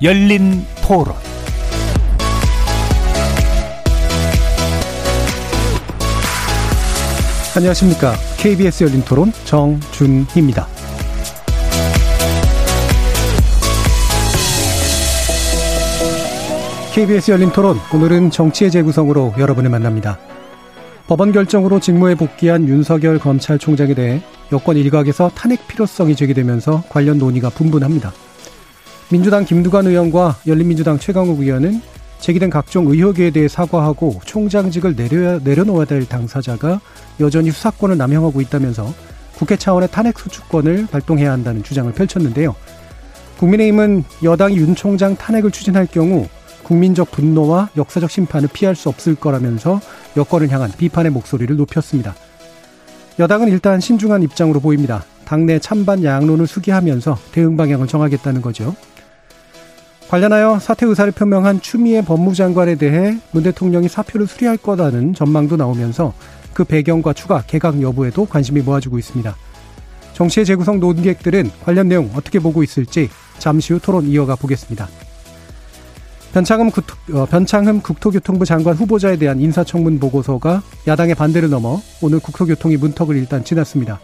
열린 토론 안녕하십니까. KBS 열린 토론 정준희입니다. KBS 열린 토론 오늘은 정치의 재구성으로 여러분을 만납니다. 법원 결정으로 직무에 복귀한 윤석열 검찰총장에 대해 여권 일각에서 탄핵 필요성이 제기되면서 관련 논의가 분분합니다. 민주당 김두관 의원과 열린민주당 최강욱 의원은 제기된 각종 의혹에 대해 사과하고 총장직을 내려, 내려놓아야 될 당사자가 여전히 수사권을 남용하고 있다면서 국회 차원의 탄핵 소추권을 발동해야 한다는 주장을 펼쳤는데요. 국민의힘은 여당이 윤 총장 탄핵을 추진할 경우 국민적 분노와 역사적 심판을 피할 수 없을 거라면서 여권을 향한 비판의 목소리를 높였습니다. 여당은 일단 신중한 입장으로 보입니다. 당내 찬반 양론을 수기하면서 대응 방향을 정하겠다는 거죠. 관련하여 사퇴 의사를 표명한 추미애 법무장관에 대해 문 대통령이 사표를 수리할 거라는 전망도 나오면서 그 배경과 추가 개각 여부에도 관심이 모아지고 있습니다. 정치의 재구성 논객들은 관련 내용 어떻게 보고 있을지 잠시 후 토론 이어가 보겠습니다. 변창흠, 국토, 어, 변창흠 국토교통부 장관 후보자에 대한 인사청문 보고서가 야당의 반대를 넘어 오늘 국토교통이 문턱을 일단 지났습니다.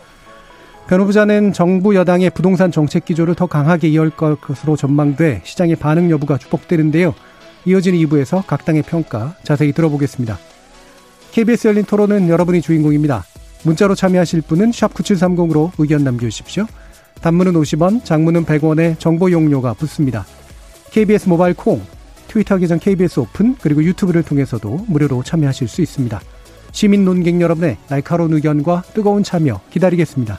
변 후보자는 정부 여당의 부동산 정책 기조를 더 강하게 이어갈 것으로 전망돼 시장의 반응 여부가 주목되는데요. 이어지는 2부에서 각 당의 평가 자세히 들어보겠습니다. KBS 열린 토론은 여러분이 주인공입니다. 문자로 참여하실 분은 9730으로 의견 남겨주십시오. 단문은 50원, 장문은 100원에 정보 용료가 붙습니다. KBS 모바일 콩, 트위터 계정 KBS 오픈, 그리고 유튜브를 통해서도 무료로 참여하실 수 있습니다. 시민 논객 여러분의 날카로운 의견과 뜨거운 참여 기다리겠습니다.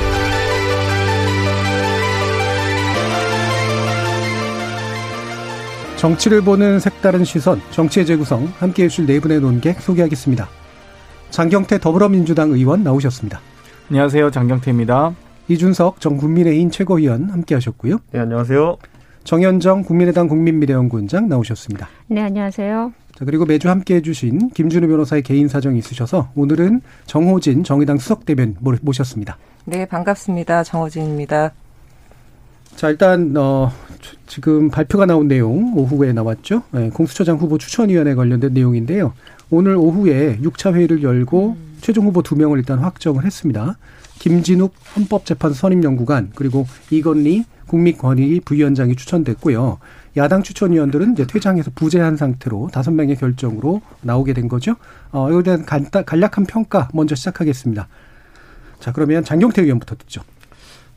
정치를 보는 색다른 시선, 정치의 재구성, 함께 해 주실 네 분의 논객 소개하겠습니다. 장경태 더불어민주당 의원 나오셨습니다. 안녕하세요. 장경태입니다. 이준석 전 국민의힘 최고위원 함께 하셨고요. 네, 안녕하세요. 정현정 국민의당 국민미래연구원장 나오셨습니다. 네, 안녕하세요. 자, 그리고 매주 함께 해 주신 김준우 변호사의 개인 사정이 있으셔서 오늘은 정호진 정의당 수석대변 모셨습니다. 네, 반갑습니다. 정호진입니다. 자, 일단, 어, 지금 발표가 나온 내용, 오후에 나왔죠. 네, 공수처장 후보 추천위원회 관련된 내용인데요. 오늘 오후에 6차 회의를 열고 음. 최종 후보 두 명을 일단 확정을 했습니다. 김진욱 헌법재판소 선임연구관, 그리고 이건리 국민권익위 부위원장이 추천됐고요. 야당 추천위원들은 이제 퇴장해서 부재한 상태로 다섯 명의 결정으로 나오게 된 거죠. 어, 이거에 대한 간략한 평가 먼저 시작하겠습니다. 자, 그러면 장경태 의원부터 듣죠.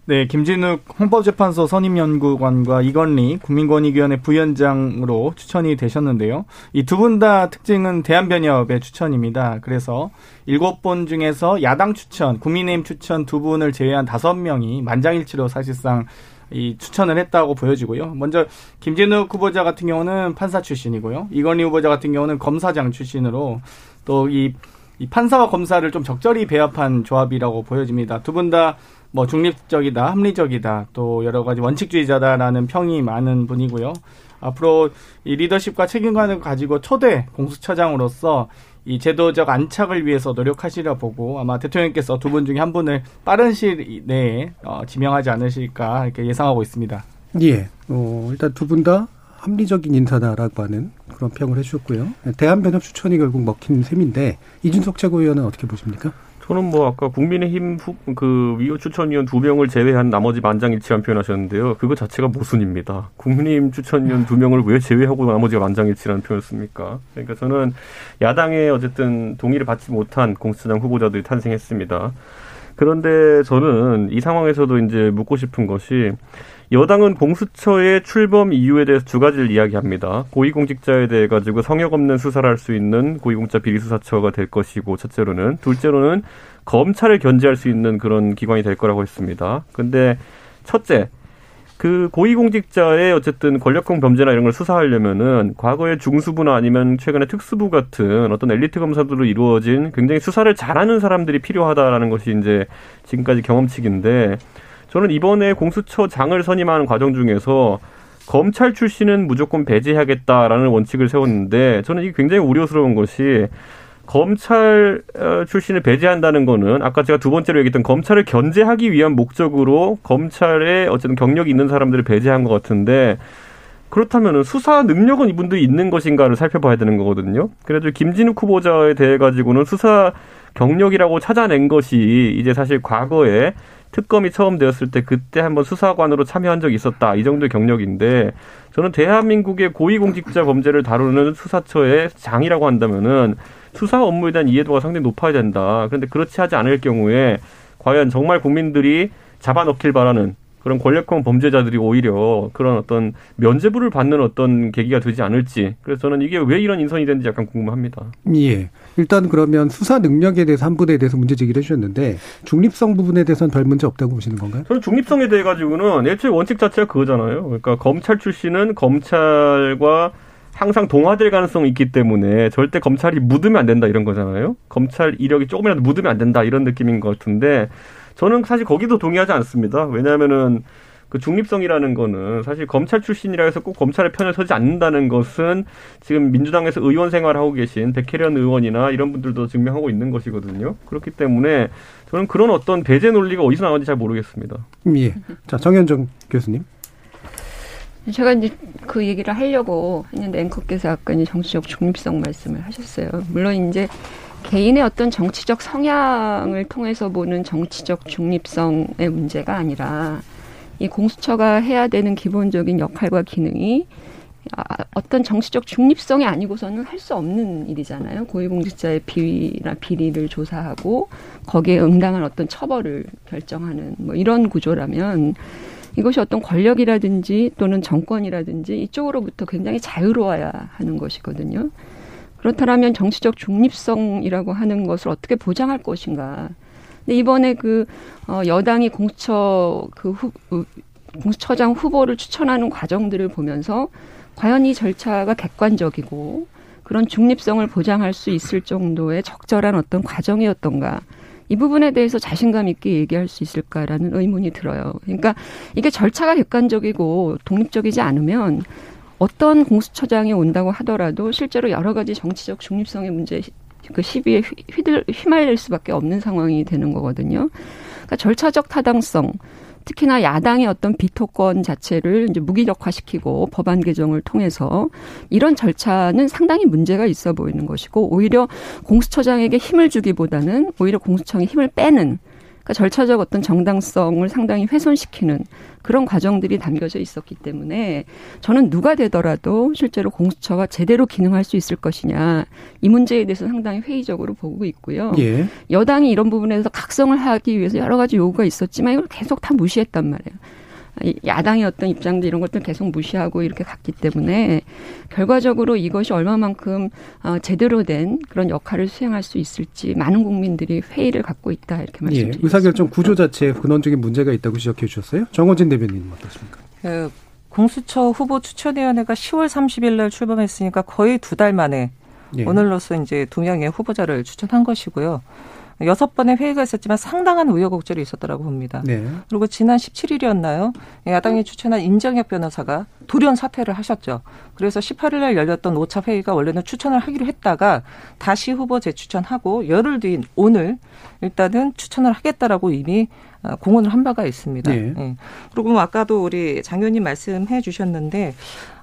네, 김진욱 헌법재판소 선임연구관과 이건리 국민권익위원회 부위원장으로 추천이 되셨는데요. 이 두 분 다 특징은 대한변협의 추천입니다. 그래서 일곱 분 중에서 야당 추천, 국민의힘 추천 두 분을 제외한 다섯 명이 만장일치로 사실상 이 추천을 했다고 보여지고요. 먼저 김진욱 후보자 같은 경우는 판사 출신이고요. 이건희 후보자 같은 경우는 검사장 출신으로 또이 이 판사와 검사를 좀 적절히 배합한 조합이라고 보여집니다. 두 분 다 뭐 중립적이다, 합리적이다, 또 여러 가지 원칙주의자다라는 평이 많은 분이고요. 앞으로 이 리더십과 책임감을 가지고 초대 공수처장으로서 이 제도적 안착을 위해서 노력하시려 보고 아마 대통령께서 두 분 중에 한 분을 빠른 시일 내에 어, 지명하지 않으실까 이렇게 예상하고 있습니다. 예. 어, 일단 두 분 다 합리적인 인사다라고 하는 그런 평을 해주셨고요. 대한변협 추천이 결국 먹힌 셈인데 이준석 최고위원은 어떻게 보십니까? 저는 뭐 아까 국민의힘 후, 그 위원 추천위원 두 명을 제외한 나머지 만장일치한 표현하셨는데요. 그거 자체가 모순입니다. 국민의힘 추천위원 두 명을 왜 제외하고 나머지가 만장일치라는 표현을 씁니까? 그러니까 저는 야당의 어쨌든 동의를 받지 못한 공수처장 후보자들이 탄생했습니다. 그런데 저는 이 상황에서도 이제 묻고 싶은 것이 여당은 공수처의 출범 이유에 대해서 두 가지를 이야기합니다. 고위공직자에 대해 가지고 성역 없는 수사를 할 수 있는 고위공직자 비리수사처가 될 것이고 첫째로는 둘째로는 검찰을 견제할 수 있는 그런 기관이 될 거라고 했습니다. 근데 첫째 그 고위공직자의 어쨌든 권력형 범죄나 이런 걸 수사하려면은 과거의 중수부나 아니면 최근에 특수부 같은 어떤 엘리트 검사들로 이루어진 굉장히 수사를 잘하는 사람들이 필요하다라는 것이 이제 지금까지 경험칙인데 저는 이번에 공수처장을 선임하는 과정 중에서 검찰 출신은 무조건 배제하겠다라는 원칙을 세웠는데 저는 이게 굉장히 우려스러운 것이 검찰 어, 출신을 배제한다는 거는 아까 제가 두 번째로 얘기했던 검찰을 견제하기 위한 목적으로 검찰에 어쨌든 경력이 있는 사람들을 배제한 것 같은데 그렇다면 수사 능력은 이분들이 있는 것인가를 살펴봐야 되는 거거든요. 그래도 김진욱 후보자에 대해 가지고는 수사 경력이라고 찾아낸 것이 이제 사실 과거에 특검이 처음 되었을 때 그때 한번 수사관으로 참여한 적이 있었다. 이 정도의 경력인데 저는 대한민국의 고위공직자 범죄를 다루는 수사처의 장이라고 한다면은 수사 업무에 대한 이해도가 상당히 높아야 된다. 그런데 그렇지 하지 않을 경우에 과연 정말 국민들이 잡아넣길 바라는 그런 권력형 범죄자들이 오히려 그런 어떤 면죄부를 받는 어떤 계기가 되지 않을지. 그래서 저는 이게 왜 이런 인선이 됐는지 약간 궁금합니다. 예. 일단 그러면 수사 능력에 대해서 한 부대에 대해서 문제 제기를 해주셨는데 중립성 부분에 대해서는 별 문제 없다고 보시는 건가요? 저는 중립성에 대해 가지고는 애초에 원칙 자체가 그거잖아요. 그러니까 검찰 출신은 검찰과 항상 동화될 가능성이 있기 때문에 절대 검찰이 묻으면 안 된다 이런 거잖아요. 검찰 이력이 조금이라도 묻으면 안 된다 이런 느낌인 것 같은데 저는 사실 거기도 동의하지 않습니다. 왜냐하면은 그 중립성이라는 거는 사실 검찰 출신이라 해서 꼭 검찰의 편에 서지 않는다는 것은 지금 민주당에서 의원 생활을 하고 계신 백혜련 의원이나 이런 분들도 증명하고 있는 것이거든요. 그렇기 때문에 저는 그런 어떤 배제 논리가 어디서 나오는지 잘 모르겠습니다. 예. 자, 정현정 교수님. 제가 이제 그 얘기를 하려고 했는데 앵커께서 아까 이제 정치적 중립성 말씀을 하셨어요. 물론 이제 개인의 어떤 정치적 성향을 통해서 보는 정치적 중립성의 문제가 아니라 이 공수처가 해야 되는 기본적인 역할과 기능이 아, 어떤 정치적 중립성이 아니고서는 할 수 없는 일이잖아요. 고위공직자의 비위나 비리를 조사하고 거기에 응당한 어떤 처벌을 결정하는 뭐 이런 구조라면 이것이 어떤 권력이라든지 또는 정권이라든지 이쪽으로부터 굉장히 자유로워야 하는 것이거든요. 그렇다면 정치적 중립성이라고 하는 것을 어떻게 보장할 것인가. 근데 이번에 그 어, 여당이 공수처 그 후, 공수처장 후보를 추천하는 과정들을 보면서 과연 이 절차가 객관적이고 그런 중립성을 보장할 수 있을 정도의 적절한 어떤 과정이었던가. 이 부분에 대해서 자신감 있게 얘기할 수 있을까라는 의문이 들어요. 그러니까 이게 절차가 객관적이고 독립적이지 않으면 어떤 공수처장이 온다고 하더라도 실제로 여러 가지 정치적 중립성의 문제 그 시비에 휘들 휘말릴 수밖에 없는 상황이 되는 거거든요. 그러니까 절차적 타당성 특히나 야당의 어떤 비토권 자체를 이제 무기력화시키고 법안 개정을 통해서 이런 절차는 상당히 문제가 있어 보이는 것이고 오히려 공수처장에게 힘을 주기보다는 오히려 공수처에 힘을 빼는 그러니까 절차적 어떤 정당성을 상당히 훼손시키는 그런 과정들이 담겨져 있었기 때문에 저는 누가 되더라도 실제로 공수처가 제대로 기능할 수 있을 것이냐 이 문제에 대해서 상당히 회의적으로 보고 있고요. 예. 여당이 이런 부분에서 각성을 하기 위해서 여러 가지 요구가 있었지만 이걸 계속 다 무시했단 말이에요. 야당의 어떤 입장들 이런 것들 계속 무시하고 이렇게 갔기 때문에 결과적으로 이것이 얼마만큼 어, 제대로 된 그런 역할을 수행할 수 있을지 많은 국민들이 회의를 갖고 있다 이렇게 예, 말씀드립니다. 예, 의사결정 구조 자체에 근원적인 문제가 있다고 지적해 주셨어요. 정원진 대변인 어떻습니까? 그 공수처 후보 추천위원회가 10월 30일 날 출범했으니까 거의 두 달 만에 예. 오늘로서 이제 두 명의 후보자를 추천한 것이고요. 여섯 번의 회의가 있었지만 상당한 우여곡절이 있었더라고 봅니다. 네. 그리고 지난 17일이었나요? 야당이 추천한 인정혁 변호사가 돌연 사퇴를 하셨죠. 그래서 18일 날 열렸던 5차 회의가 원래는 추천을 하기로 했다가 다시 후보 재추천하고 열흘 뒤인 오늘 일단은 추천을 하겠다라고 이미 어, 공언을 한 바가 있습니다. 네. 네. 그리고 뭐 아까도 우리 장 의원님 말씀해 주셨는데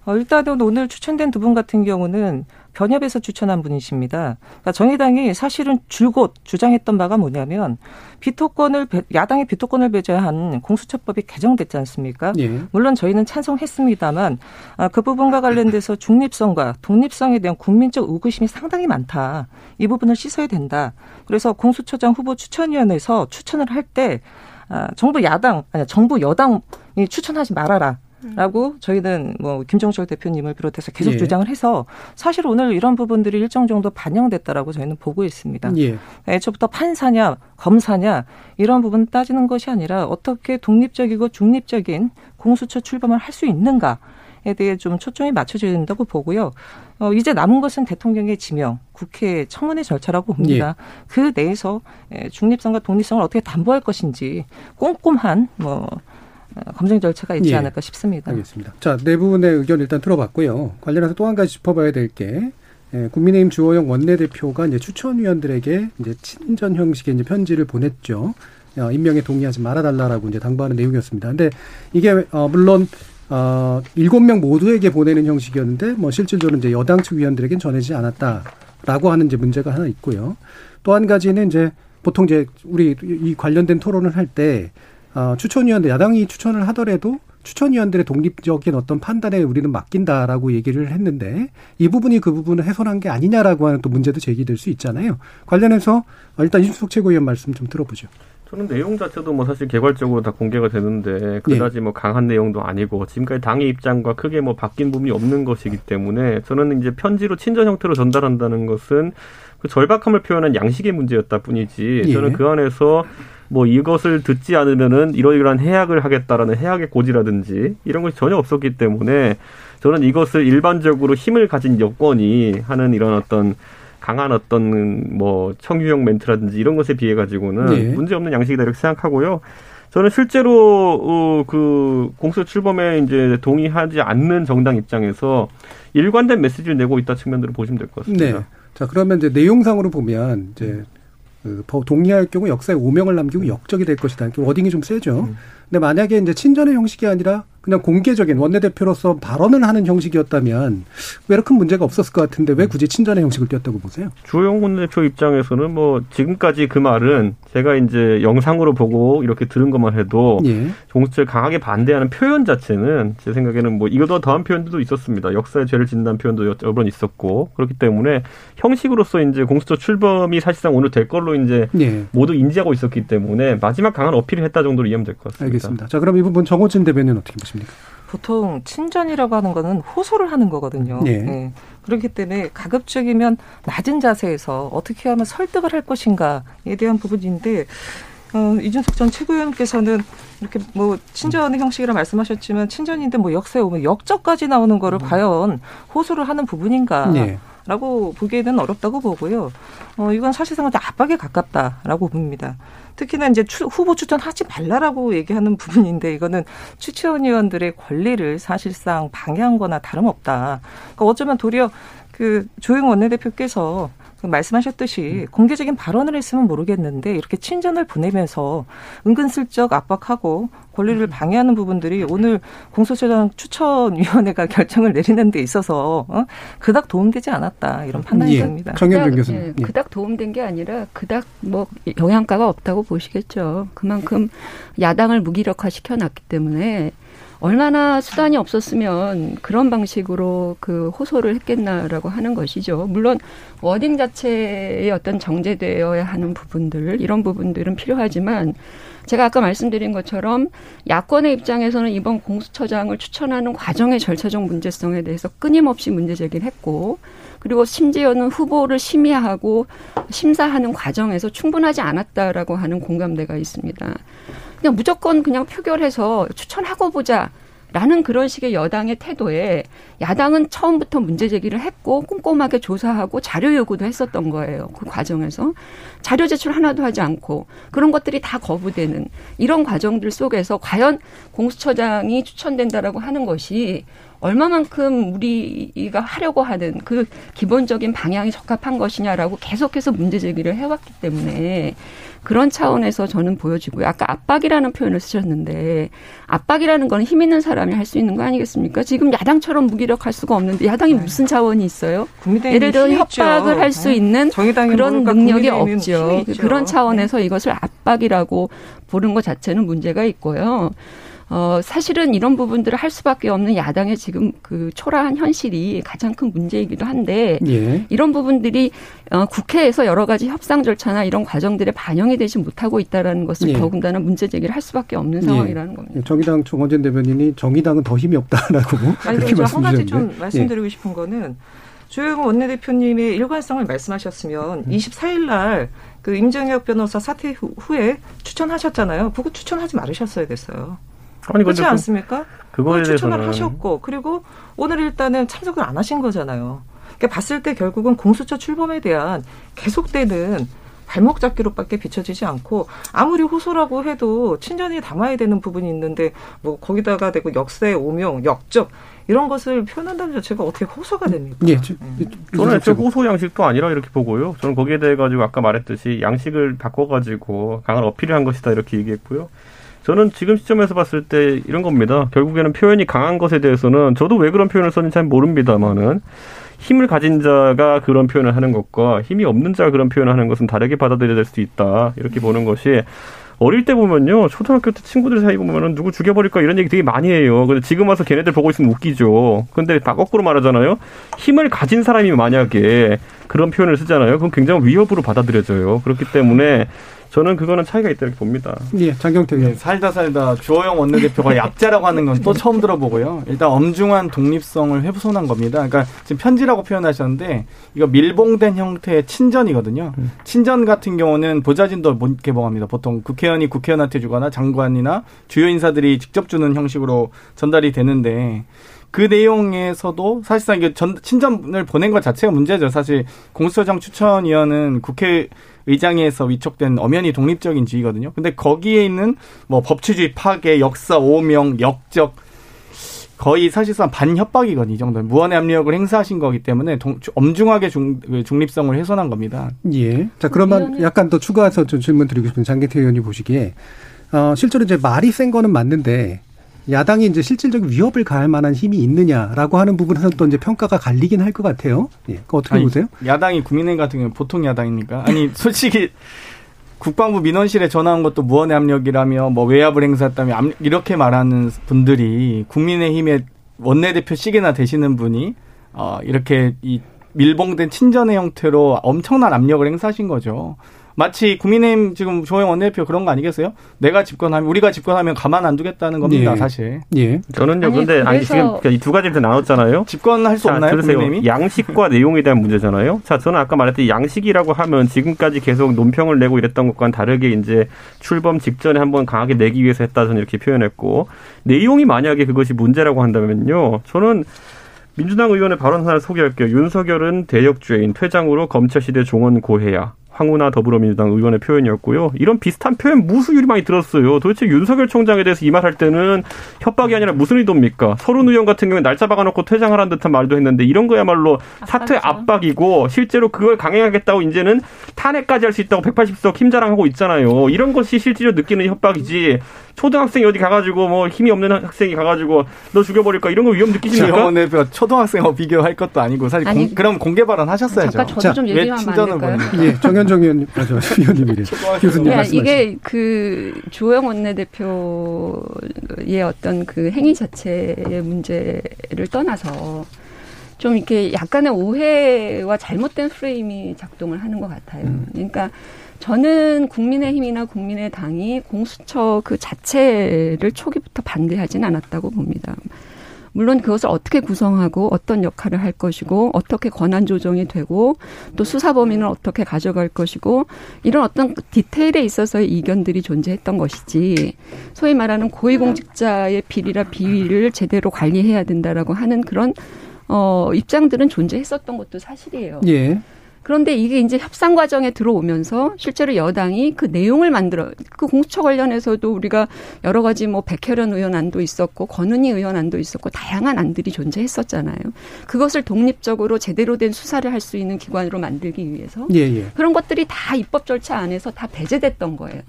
어, 일단은 오늘 추천된 두 분 같은 경우는 변협에서 추천한 분이십니다. 그러니까 정의당이 사실은 줄곧 주장했던 바가 뭐냐면 비토권을 야당의 비토권을 배제한 공수처법이 개정됐지 않습니까? 예. 물론 저희는 찬성했습니다만 아, 그 부분과 관련돼서 중립성과 독립성에 대한 국민적 의구심이 상당히 많다. 이 부분을 씻어야 된다. 그래서 공수처장 후보 추천위원회에서 추천을 할때 아, 정부 야당 아니 정부 여당이 추천하지 말아라. 라고 저희는 뭐 김정철 대표님을 비롯해서 계속 예. 주장을 해서 사실 오늘 이런 부분들이 일정 정도 반영됐다라고 저희는 보고 있습니다. 예. 애초부터 판사냐 검사냐 이런 부분 따지는 것이 아니라 어떻게 독립적이고 중립적인 공수처 출범을 할 수 있는가 에 대해 좀 초점이 맞춰져야 된다고 보고요. 어, 이제 남은 것은 대통령의 지명, 국회 청문회 절차라고 봅니다. 예. 그 내에서 중립성과 독립성을 어떻게 담보할 것인지 꼼꼼한 뭐 어, 검증 절차가 있지 예. 않을까 싶습니다. 알겠습니다. 자, 네 분의 의견 일단 들어봤고요. 관련해서 또 한 가지 짚어봐야 될 게 예, 국민의힘 주호영 원내대표가 이제 추천위원들에게 이제 친전 형식의 이제 편지를 보냈죠. 어, 임명에 동의하지 말아달라라고 이제 당부하는 내용이었습니다. 근데 이게 어, 물론 어, 일곱 명 모두에게 보내는 형식이었는데 뭐 실질적으로 이제 여당 측 위원들에겐 전해지지 않았다라고 하는 이제 문제가 하나 있고요. 또 한 가지는 이제 보통 이제 우리 이 관련된 토론을 할 때 어, 추천위원들 야당이 추천을 하더라도 추천위원들의 독립적인 어떤 판단에 우리는 맡긴다라고 얘기를 했는데 이 부분이 그 부분을 훼손한 게 아니냐라고 하는 또 문제도 제기될 수 있잖아요. 관련해서 일단 이준석 최고위원 말씀 좀 들어보죠. 저는 내용 자체도 뭐 사실 개괄적으로 다 공개가 되는데 그다지 네. 뭐 강한 내용도 아니고 지금까지 당의 입장과 크게 뭐 바뀐 부분이 없는 것이기 때문에 저는 이제 편지로 친전 형태로 전달한다는 것은 그 절박함을 표현한 양식의 문제였다 뿐이지 예. 저는 그 안에서 뭐 이것을 듣지 않으면은 이러이러한 해약을 하겠다라는 해약의 고지라든지 이런 것이 전혀 없었기 때문에 저는 이것을 일반적으로 힘을 가진 여권이 하는 이런 어떤 강한 어떤 뭐 청유형 멘트라든지 이런 것에 비해 가지고는 네. 문제 없는 양식이다 이렇게 생각하고요. 저는 실제로 어, 그 공수 출범에 이제 동의하지 않는 정당 입장에서 일관된 메시지를 내고 있다 측면으로 보시면 될 것 같습니다. 네. 자 그러면 이제 내용상으로 보면 이제 그 동의할 경우 역사에 오명을 남기고 역적이 될 것이다. 워딩이 좀 세죠. 음. 근데 만약에 이제 친전의 형식이 아니라 그냥 공개적인 원내대표로서 발언을 하는 형식이었다면 왜 이렇게 큰 문제가 없었을 것 같은데 왜 굳이 친전의 형식을 띄었다고 보세요? 주호영 원내대표 입장에서는 뭐 지금까지 그 말은 제가 이제 영상으로 보고 이렇게 들은 것만 해도 예. 공수처를 강하게 반대하는 표현 자체는 제 생각에는 뭐 이거보다 더한 표현들도 있었습니다. 역사의 죄를 짓는다는 표현도 여러 번 있었고 그렇기 때문에 형식으로서 이제 공수처 출범이 사실상 오늘 될 걸로 이제 예. 모두 인지하고 있었기 때문에 마지막 강한 어필을 했다 정도로 이해하면 될 것 같습니다. 알겠습니다. 자 그럼 이 부분 정호진 대변인 어떻게 보십니까? 보통 친전이라고 하는 거는 호소를 하는 거거든요. 네. 네. 그렇기 때문에 가급적이면 낮은 자세에서 어떻게 하면 설득을 할 것인가에 대한 부분인데 어, 이준석 전 최고위원께서는 이렇게 뭐 친전의 형식이라 말씀하셨지만 친전인데 뭐 역사에 오면 역적까지 나오는 거를 음. 과연 호소를 하는 부분인가? 네. 라고 보기에는 어렵다고 보고요. 어, 이건 사실상 압박에 가깝다라고 봅니다. 특히나 이제 추, 후보 추천하지 말라라고 얘기하는 부분인데 이거는 추천위원들의 권리를 사실상 방해한 거나 다름없다. 그러니까 어쩌면 도리어 그 조영 원내대표께서 그 말씀하셨듯이 공개적인 발언을 했으면 모르겠는데 이렇게 친전을 보내면서 은근슬쩍 압박하고 권리를 음. 방해하는 부분들이 오늘 공소처장 추천위원회가 결정을 내리는 데 있어서 어? 그닥 도움되지 않았다 이런 판단이 예. 듭니다. 정현준 교수님. 예, 예. 그닥 도움된 게 아니라 그닥 뭐 영향가가 없다고 보시겠죠. 그만큼 야당을 무기력화 시켜놨기 때문에 얼마나 수단이 없었으면 그런 방식으로 그 호소를 했겠나라고 하는 것이죠. 물론 워딩 자체의 어떤 정제되어야 하는 부분들 이런 부분들은 필요하지만 제가 아까 말씀드린 것처럼 야권의 입장에서는 이번 공수처장을 추천하는 과정의 절차적 문제성에 대해서 끊임없이 문제 제기를 했고 그리고 심지어는 후보를 심의하고 심사하는 과정에서 충분하지 않았다라고 하는 공감대가 있습니다. 그냥 무조건 그냥 표결해서 추천하고 보자. 라는 그런 식의 여당의 태도에 야당은 처음부터 문제 제기를 했고 꼼꼼하게 조사하고 자료 요구도 했었던 거예요. 그 과정에서 자료 제출 하나도 하지 않고 그런 것들이 다 거부되는 이런 과정들 속에서 과연 공수처장이 추천된다라고 하는 것이 얼마만큼 우리가 하려고 하는 그 기본적인 방향이 적합한 것이냐라고 계속해서 문제 제기를 해왔기 때문에 그런 차원에서 저는 보여지고요. 아까 압박이라는 표현을 쓰셨는데 압박이라는 건 힘 있는 사람이 할 수 있는 거 아니겠습니까? 지금 야당처럼 무기력할 수가 없는데 야당이 네. 무슨 자원이 있어요? 예를 들어 협박을 할수 네. 있는 그런 능력이 없죠. 그런 차원에서 네. 이것을 압박이라고 부른 것 자체는 문제가 있고요. 어, 사실은 이런 부분들을 할 수밖에 없는 야당의 지금 그 초라한 현실이 가장 큰 문제이기도 한데 예. 이런 부분들이 어, 국회에서 여러 가지 협상 절차나 이런 과정들에 반영이 되지 못하고 있다라는 것을 예. 더군다나 문제 제기를 할 수밖에 없는 예. 상황이라는 예. 겁니다. 정의당 정원진 대변인이 정의당은 더 힘이 없다라고 아니, 그렇게 말씀주셨는데 한 가지 좀 말씀드리고 싶은 거는 조영 원내대표님의 일관성을 말씀하셨으면 음. 24일 날 그 임정혁 변호사 사퇴 후에 추천하셨잖아요. 그거 추천하지 말으셨어야 됐어요. 아니, 그렇지 그 않습니까? 그거에 추천을 대해서는... 하셨고 그리고 오늘 일단은 참석을 안 하신 거잖아요. 그러니까 봤을 때 결국은 공수처 출범에 대한 계속되는 발목 잡기로밖에 비춰지지 않고 아무리 호소라고 해도 친전히 담아야 되는 부분이 있는데 뭐 거기다가 대고 역세 오명 역적 이런 것을 표현한다는 자체가 어떻게 호소가 됩니까? 예, 저, 음. 저는 애초에 호소 양식도 아니라 이렇게 보고요. 저는 거기에 대해 가지고 아까 말했듯이 양식을 바꿔 가지고 강한 어필을 한 것이다 이렇게 얘기했고요. 저는 지금 시점에서 봤을 때 이런 겁니다. 결국에는 표현이 강한 것에 대해서는 저도 왜 그런 표현을 썼는지 잘 모릅니다만은 힘을 가진 자가 그런 표현을 하는 것과 힘이 없는 자가 그런 표현을 하는 것은 다르게 받아들여야 될수 있다. 이렇게 보는 것이 어릴 때 보면요. 초등학교 때 친구들 사이 보면은 누구 죽여버릴까 이런 얘기 되게 많이 해요. 근데 지금 와서 걔네들 보고 있으면 웃기죠. 근데 다 거꾸로 말하잖아요. 힘을 가진 사람이 만약에 그런 표현을 쓰잖아요. 그럼 굉장히 위협으로 받아들여져요. 그렇기 때문에 저는 그거는 차이가 있다 이렇게 봅니다. 예, 장경태 네, 살다 살다 주호영 원내대표가 약자라고 하는 건 또 처음 들어보고요. 일단 엄중한 독립성을 훼손한 겁니다. 그러니까 지금 편지라고 표현하셨는데 이거 밀봉된 형태의 친전이거든요. 음. 친전 같은 경우는 보좌진도 못 개봉합니다. 보통 국회의원이 국회의원한테 주거나 장관이나 주요 인사들이 직접 주는 형식으로 전달이 되는데 그 내용에서도 사실상 이게 전, 친전을 보낸 것 자체가 문제죠. 사실 공수처장 추천위원은 국회 의장에서 위촉된 엄연히 독립적인 지위거든요. 근데 거기에 있는 뭐 법치주의 파괴, 역사 오명, 역적 거의 사실상 반협박이거든요. 이 정도는 무한의 압력을 행사하신 거기 때문에 동, 엄중하게 중, 그 중립성을 훼손한 겁니다. 예. 자 그러면 약간 더 추가해서 좀 질문 드리고 싶은 장기태 의원이 보시기에 어, 실제로 이제 말이 센 거는 맞는데 야당이 이제 실질적인 위협을 가할 만한 힘이 있느냐라고 하는 부분에서 또 이제 평가가 갈리긴 할 것 같아요. 예. 어떻게 아니, 보세요? 야당이 국민의힘 같은 경우 보통 야당입니까? 아니 솔직히 국방부 민원실에 전화한 것도 무언의 압력이라며 뭐 외압을 행사했다며 이렇게 말하는 분들이 국민의힘의 원내대표씩이나 되시는 분이 어 이렇게 이 밀봉된 친전의 형태로 엄청난 압력을 행사하신 거죠. 마치 국민의힘 지금 조영 원내대표 그런 거 아니겠어요? 내가 집권하면 우리가 집권하면 가만 안 두겠다는 겁니다, 예. 사실. 예. 저는요, 아니, 근데 아니 지금 이 두 가지를 나눴잖아요. 집권할 수 자, 없나요? 들으세요. 국민의힘이? 양식과 내용에 대한 문제잖아요. 자, 저는 아까 말했듯이 양식이라고 하면 지금까지 계속 논평을 내고 이랬던 것과는 다르게 이제 출범 직전에 한번 강하게 내기 위해서 했다 저는 이렇게 표현했고 내용이 만약에 그것이 문제라고 한다면요, 저는 민주당 의원의 발언 하나를 소개할게요. 윤석열은 대역죄인 퇴장으로 검찰시대 종원 고해야. 황운하 더불어민주당 의원의 표현이었고요. 이런 비슷한 표현 무수유리 많이 들었어요. 도대체 윤석열 총장에 대해서 이 말 할 때는 협박이 아니라 무슨 의도입니까? 서른 의원 같은 경우에 날짜 박아놓고 퇴장하라는 듯한 말도 했는데 이런 거야말로 사퇴 압박이고 실제로 그걸 강행하겠다고 이제는 탄핵까지 할 수 있다고 180석 힘 자랑하고 있잖아요. 이런 것이 실질적으로 느끼는 협박이지 초등학생이 어디 가가지고 뭐 힘이 없는 학생이 가가지고 너 죽여버릴까 이런 거 위험 느끼십니까? 영원 대표 초등학생하고 비교할 것도 아니고 사실 아니, 공, 그럼 공개 발언 하셨어요 잠깐 저도 좀 얘기하면 안 될까요? 예, 정현 정 의원, 맞아, 위원님이 교수님 예, 이게 그 조영 원내대표의 어떤 그 행위 자체의 문제를 떠나서 좀 이렇게 약간의 오해와 잘못된 프레임이 작동을 하는 것 같아요. 음. 그러니까 저는 국민의힘이나 국민의당이 공수처 그 자체를 초기부터 반대하지는 않았다고 봅니다. 물론 그것을 어떻게 구성하고 어떤 역할을 할 것이고 어떻게 권한 조정이 되고 또 수사 범위는 어떻게 가져갈 것이고 이런 어떤 디테일에 있어서의 이견들이 존재했던 것이지 소위 말하는 고위공직자의 비리라 비위를 제대로 관리해야 된다라고 하는 그런 어 입장들은 존재했었던 것도 사실이에요. 예. 그런데 이게 이제 협상 과정에 들어오면서 실제로 여당이 그 내용을 만들어 그 공수처 관련해서도 우리가 여러 가지 뭐 백혜련 의원 안도 있었고 권은희 의원 안도 있었고 다양한 안들이 존재했었잖아요. 그것을 독립적으로 제대로 된 수사를 할 수 있는 기관으로 만들기 위해서 예, 예. 그런 것들이 다 입법 절차 안에서 다 배제됐던 거예요.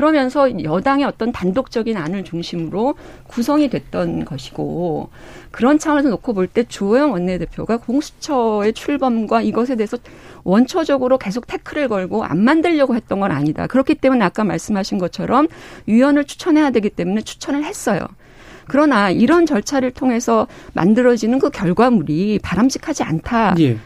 그러면서 여당의 어떤 단독적인 안을 중심으로 구성이 됐던 것이고 그런 차원에서 놓고 볼 때 주호영 원내대표가 공수처의 출범과 이것에 대해서 원초적으로 계속 태클을 걸고 안 만들려고 했던 건 아니다. 그렇기 때문에 아까 말씀하신 것처럼 위원을 추천해야 되기 때문에 추천을 했어요. 그러나 이런 절차를 통해서 만들어지는 그 결과물이 바람직하지 않다라고 예.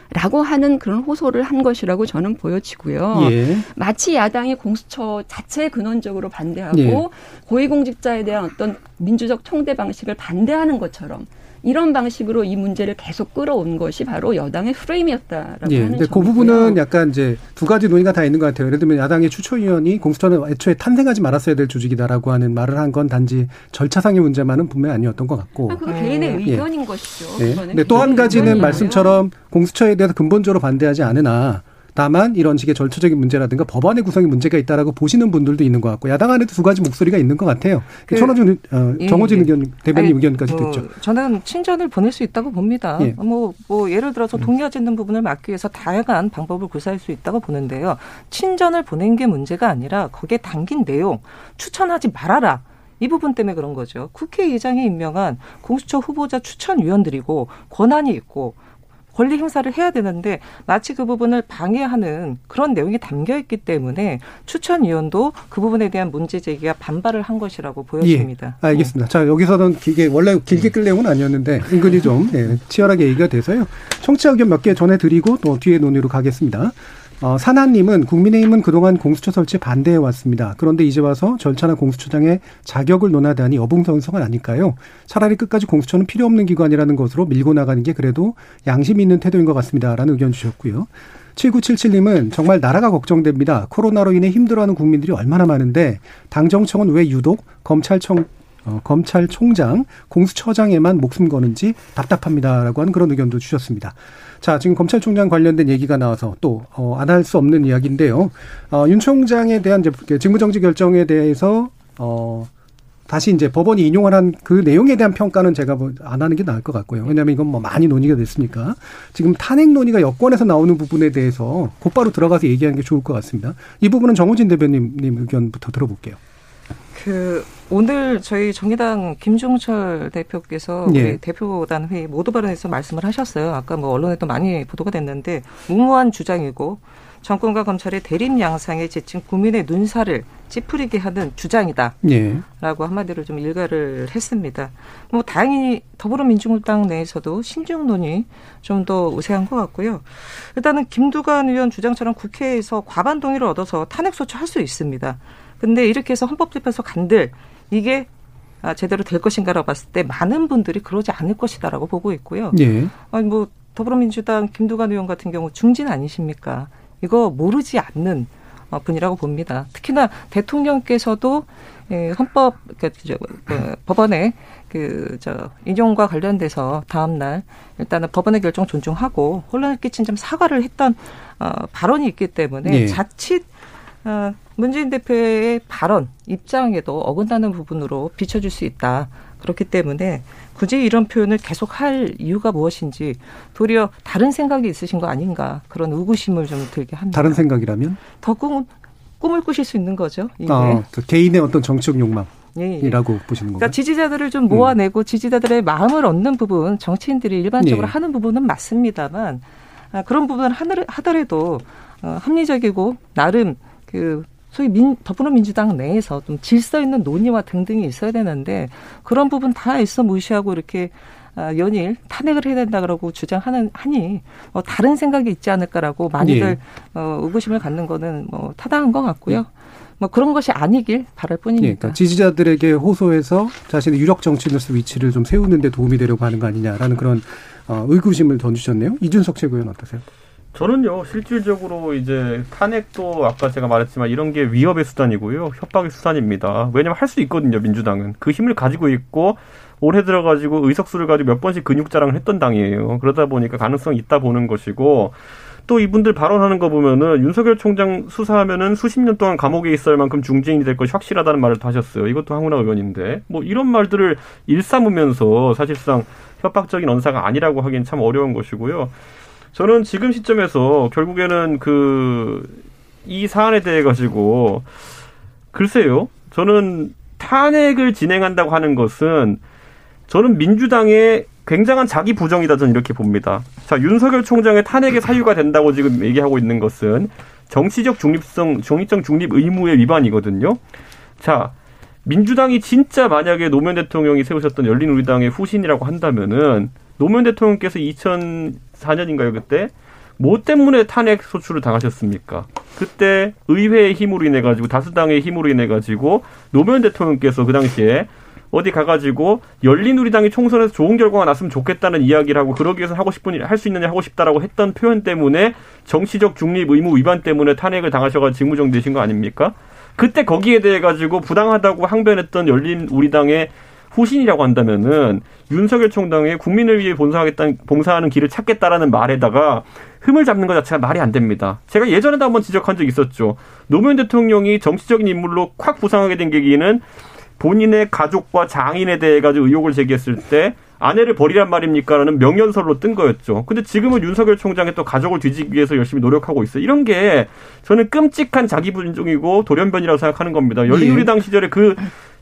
하는 그런 호소를 한 것이라고 저는 보여지고요. 예. 마치 야당이 공수처 자체에 근원적으로 반대하고 예. 고위공직자에 대한 어떤 민주적 총대 방식을 반대하는 것처럼 이런 방식으로 이 문제를 계속 끌어온 것이 바로 여당의 프레임이었다라고 예, 하는 근데 그 부분은 약간 이제 두 가지 논의가 다 있는 것 같아요. 예를 들면 야당의 추천위원이 공수처는 애초에 탄생하지 말았어야 될 조직이다라고 하는 말을 한 건 단지 절차상의 문제만은 분명히 아니었던 것 같고. 아, 그 개인의 음. 의견인 예. 것이죠. 예. 근데 또 한 가지는 말씀처럼 공수처에 대해서 근본적으로 반대하지 않으나 다만 이런 식의 절차적인 문제라든가 법안의 구성에 문제가 있다라고 보시는 분들도 있는 것 같고 야당 안에도 두 가지 목소리가 있는 것 같아요. 그, 천호준 어, 예, 정호진 예. 의견 대변인 아니, 의견까지 뭐, 듣죠. 저는 친전을 보낼 수 있다고 봅니다. 예. 뭐, 뭐 예를 들어서 동의하지 않는 부분을 막기 위해서 다양한 방법을 구사할 수 있다고 보는데요. 친전을 보낸 게 문제가 아니라 거기에 담긴 내용 추천하지 말아라. 이 부분 때문에 그런 거죠. 국회의장이 임명한 공수처 후보자 추천위원들이고 권한이 있고 권리 행사를 해야 되는데 마치 그 부분을 방해하는 그런 내용이 담겨 있기 때문에 추천위원도 그 부분에 대한 문제 제기가 반발을 한 것이라고 보여집니다. 예, 알겠습니다. 네. 자 여기서는 이게 원래 길게 끌 내용은 아니었는데 은근히 좀 예, 치열하게 얘기가 돼서요. 청취자 의견 몇 개 전해드리고 또 뒤에 논의로 가겠습니다. 어, 사나님은 국민의힘은 그동안 공수처 설치에 반대해 왔습니다. 그런데 이제 와서 절차나 공수처장의 자격을 논하다니 어붕성성은 아닐까요? 차라리 끝까지 공수처는 필요 없는 기관이라는 것으로 밀고 나가는 게 그래도 양심 있는 태도인 것 같습니다. 라는 의견 주셨고요. 7977님은 정말 나라가 걱정됩니다. 코로나로 인해 힘들어하는 국민들이 얼마나 많은데 당정청은 왜 유독 검찰청 어, 검찰총장, 공수처장에만 목숨 거는지 답답합니다라고 하는 그런 의견도 주셨습니다. 자, 지금 검찰총장 관련된 얘기가 나와서 또, 어, 안 할 수 없는 이야기인데요. 어, 윤 총장에 대한 이제 그 직무정지 결정에 대해서, 어, 다시 이제 법원이 인용을 한 그 내용에 대한 평가는 제가 뭐 안 하는 게 나을 것 같고요. 왜냐하면 이건 뭐 많이 논의가 됐으니까 지금 탄핵 논의가 여권에서 나오는 부분에 대해서 곧바로 들어가서 얘기하는 게 좋을 것 같습니다. 이 부분은 정우진 대변님 의견부터 들어볼게요. 그 오늘 저희 정의당 김종철 대표께서 예. 우리 대표단 회의 모두 발언에서 말씀을 하셨어요. 아까 뭐 언론에도 많이 보도가 됐는데 무모한 주장이고 정권과 검찰의 대립 양상에 지친 국민의 눈살을 찌푸리게 하는 주장이다. 예. 라고 한마디로 좀 일가를 했습니다. 뭐 다행히 더불어민주당 내에서도 신중 논의 좀더 우세한 것 같고요. 일단은 김두관 의원 주장처럼 국회에서 과반 동의를 얻어서 탄핵 소추할 수 있습니다. 근데 이렇게 해서 헌법재판소 간들 이게 아, 제대로 될 것인가라고 봤을 때 많은 분들이 그러지 않을 것이다라고 보고 있고요. 예. 아니 뭐 더불어민주당 김두관 의원 같은 경우 중진 아니십니까? 이거 모르지 않는 어, 분이라고 봅니다. 특히나 대통령께서도 예, 헌법 그, 그 법원의 그저 인용과 관련돼서 다음 날 일단은 법원의 결정 존중하고 혼란을 끼친 점 사과를 했던 어, 발언이 있기 때문에 예. 자칫 어, 문재인 대표의 발언, 입장에도 어긋나는 부분으로 비춰줄 수 있다. 그렇기 때문에 굳이 이런 표현을 계속 할 이유가 무엇인지 도리어 다른 생각이 있으신 거 아닌가 그런 의구심을 좀 들게 합니다. 다른 생각이라면? 더 꿈, 꿈을 꾸실 수 있는 거죠. 이게. 아, 그 개인의 어떤 정치적 욕망. 예, 예. 이라고 보시는 건가요? 그러니까 지지자들을 좀 모아내고 음. 지지자들의 마음을 얻는 부분, 정치인들이 일반적으로 예. 하는 부분은 맞습니다만 아, 그런 부분을 하더라도 어, 합리적이고 나름 그 소위 민, 더불어민주당 내에서 좀 질서 있는 논의와 등등이 있어야 되는데 그런 부분 다 있어 무시하고 이렇게 아, 연일 탄핵을 해야 된다 그러고 주장하는 하니 뭐 다른 생각이 있지 않을까라고 많이들 예. 어, 의구심을 갖는 거는 뭐 타당한 것 같고요. 예. 뭐 그런 것이 아니길 바랄 뿐입니다. 예, 그러니까 지지자들에게 호소해서 자신의 유력 정치인으로서 위치를 좀 세우는 데 도움이 되려고 하는 거 아니냐라는 그런 어, 의구심을 던지셨네요. 이준석 최고위원 어떠세요? 저는요 실질적으로 이제 탄핵도 아까 제가 말했지만 이런 게 위협의 수단이고요 협박의 수단입니다. 왜냐면 할 수 있거든요 민주당은 그 힘을 가지고 있고 올해 들어가지고 의석수를 가지고 몇 번씩 근육 자랑을 했던 당이에요. 그러다 보니까 가능성이 있다 보는 것이고 또 이분들 발언하는 거 보면은 윤석열 총장 수사하면은 수십 년 동안 감옥에 있을 만큼 중징이 될 것이 확실하다는 말을 다 하셨어요. 이것도 황운하 의원인데 뭐 이런 말들을 일삼으면서 사실상 협박적인 언사가 아니라고 하기엔 참 어려운 것이고요. 저는 지금 시점에서 결국에는 그 이 사안에 대해 가지고 글쎄요. 저는 탄핵을 진행한다고 하는 것은 저는 민주당의 굉장한 자기 부정이다 저는 이렇게 봅니다. 자, 윤석열 총장의 탄핵의 사유가 된다고 지금 얘기하고 있는 것은 정치적 중립성, 정치적 중립 의무의 위반이거든요. 자, 민주당이 진짜 만약에 노무현 대통령이 세우셨던 열린우리당의 후신이라고 한다면은 노무현 대통령께서 2004년인가요 그때 뭐 때문에 탄핵 소추를 당하셨습니까? 그때 의회의 힘으로 인해 가지고 다수당의 힘으로 인해 가지고 노무현 대통령께서 그 당시에 어디 가가지고 열린우리당이 총선에서 좋은 결과가 났으면 좋겠다는 이야기를 하고 그러기 위해서 하고 싶은 일 할수일 하고 싶다라고 했던 표현 때문에 정치적 중립 의무 위반 때문에 탄핵을 당하셔가지고 직무정되신 거 아닙니까? 그때 거기에 대해 가지고 부당하다고 항변했던 열린우리당의 후신이라고 한다면은 윤석열 총장의 국민을 위해 봉사하겠다는 봉사하는 길을 찾겠다라는 말에다가 흠을 잡는 것 자체가 말이 안 됩니다. 제가 예전에도 한번 지적한 적 있었죠. 노무현 대통령이 정치적인 인물로 콱 부상하게 된 계기는 본인의 가족과 장인에 대해 가지고 의혹을 제기했을 때 아내를 버리란 말입니까 라는 명연설로 뜬 거였죠. 근데 지금은 윤석열 총장이 또 가족을 뒤지기 위해서 열심히 노력하고 있어요. 이런 게 저는 끔찍한 자기 분종이고 돌연변이라고 생각하는 겁니다. 열린우리당 시절에 그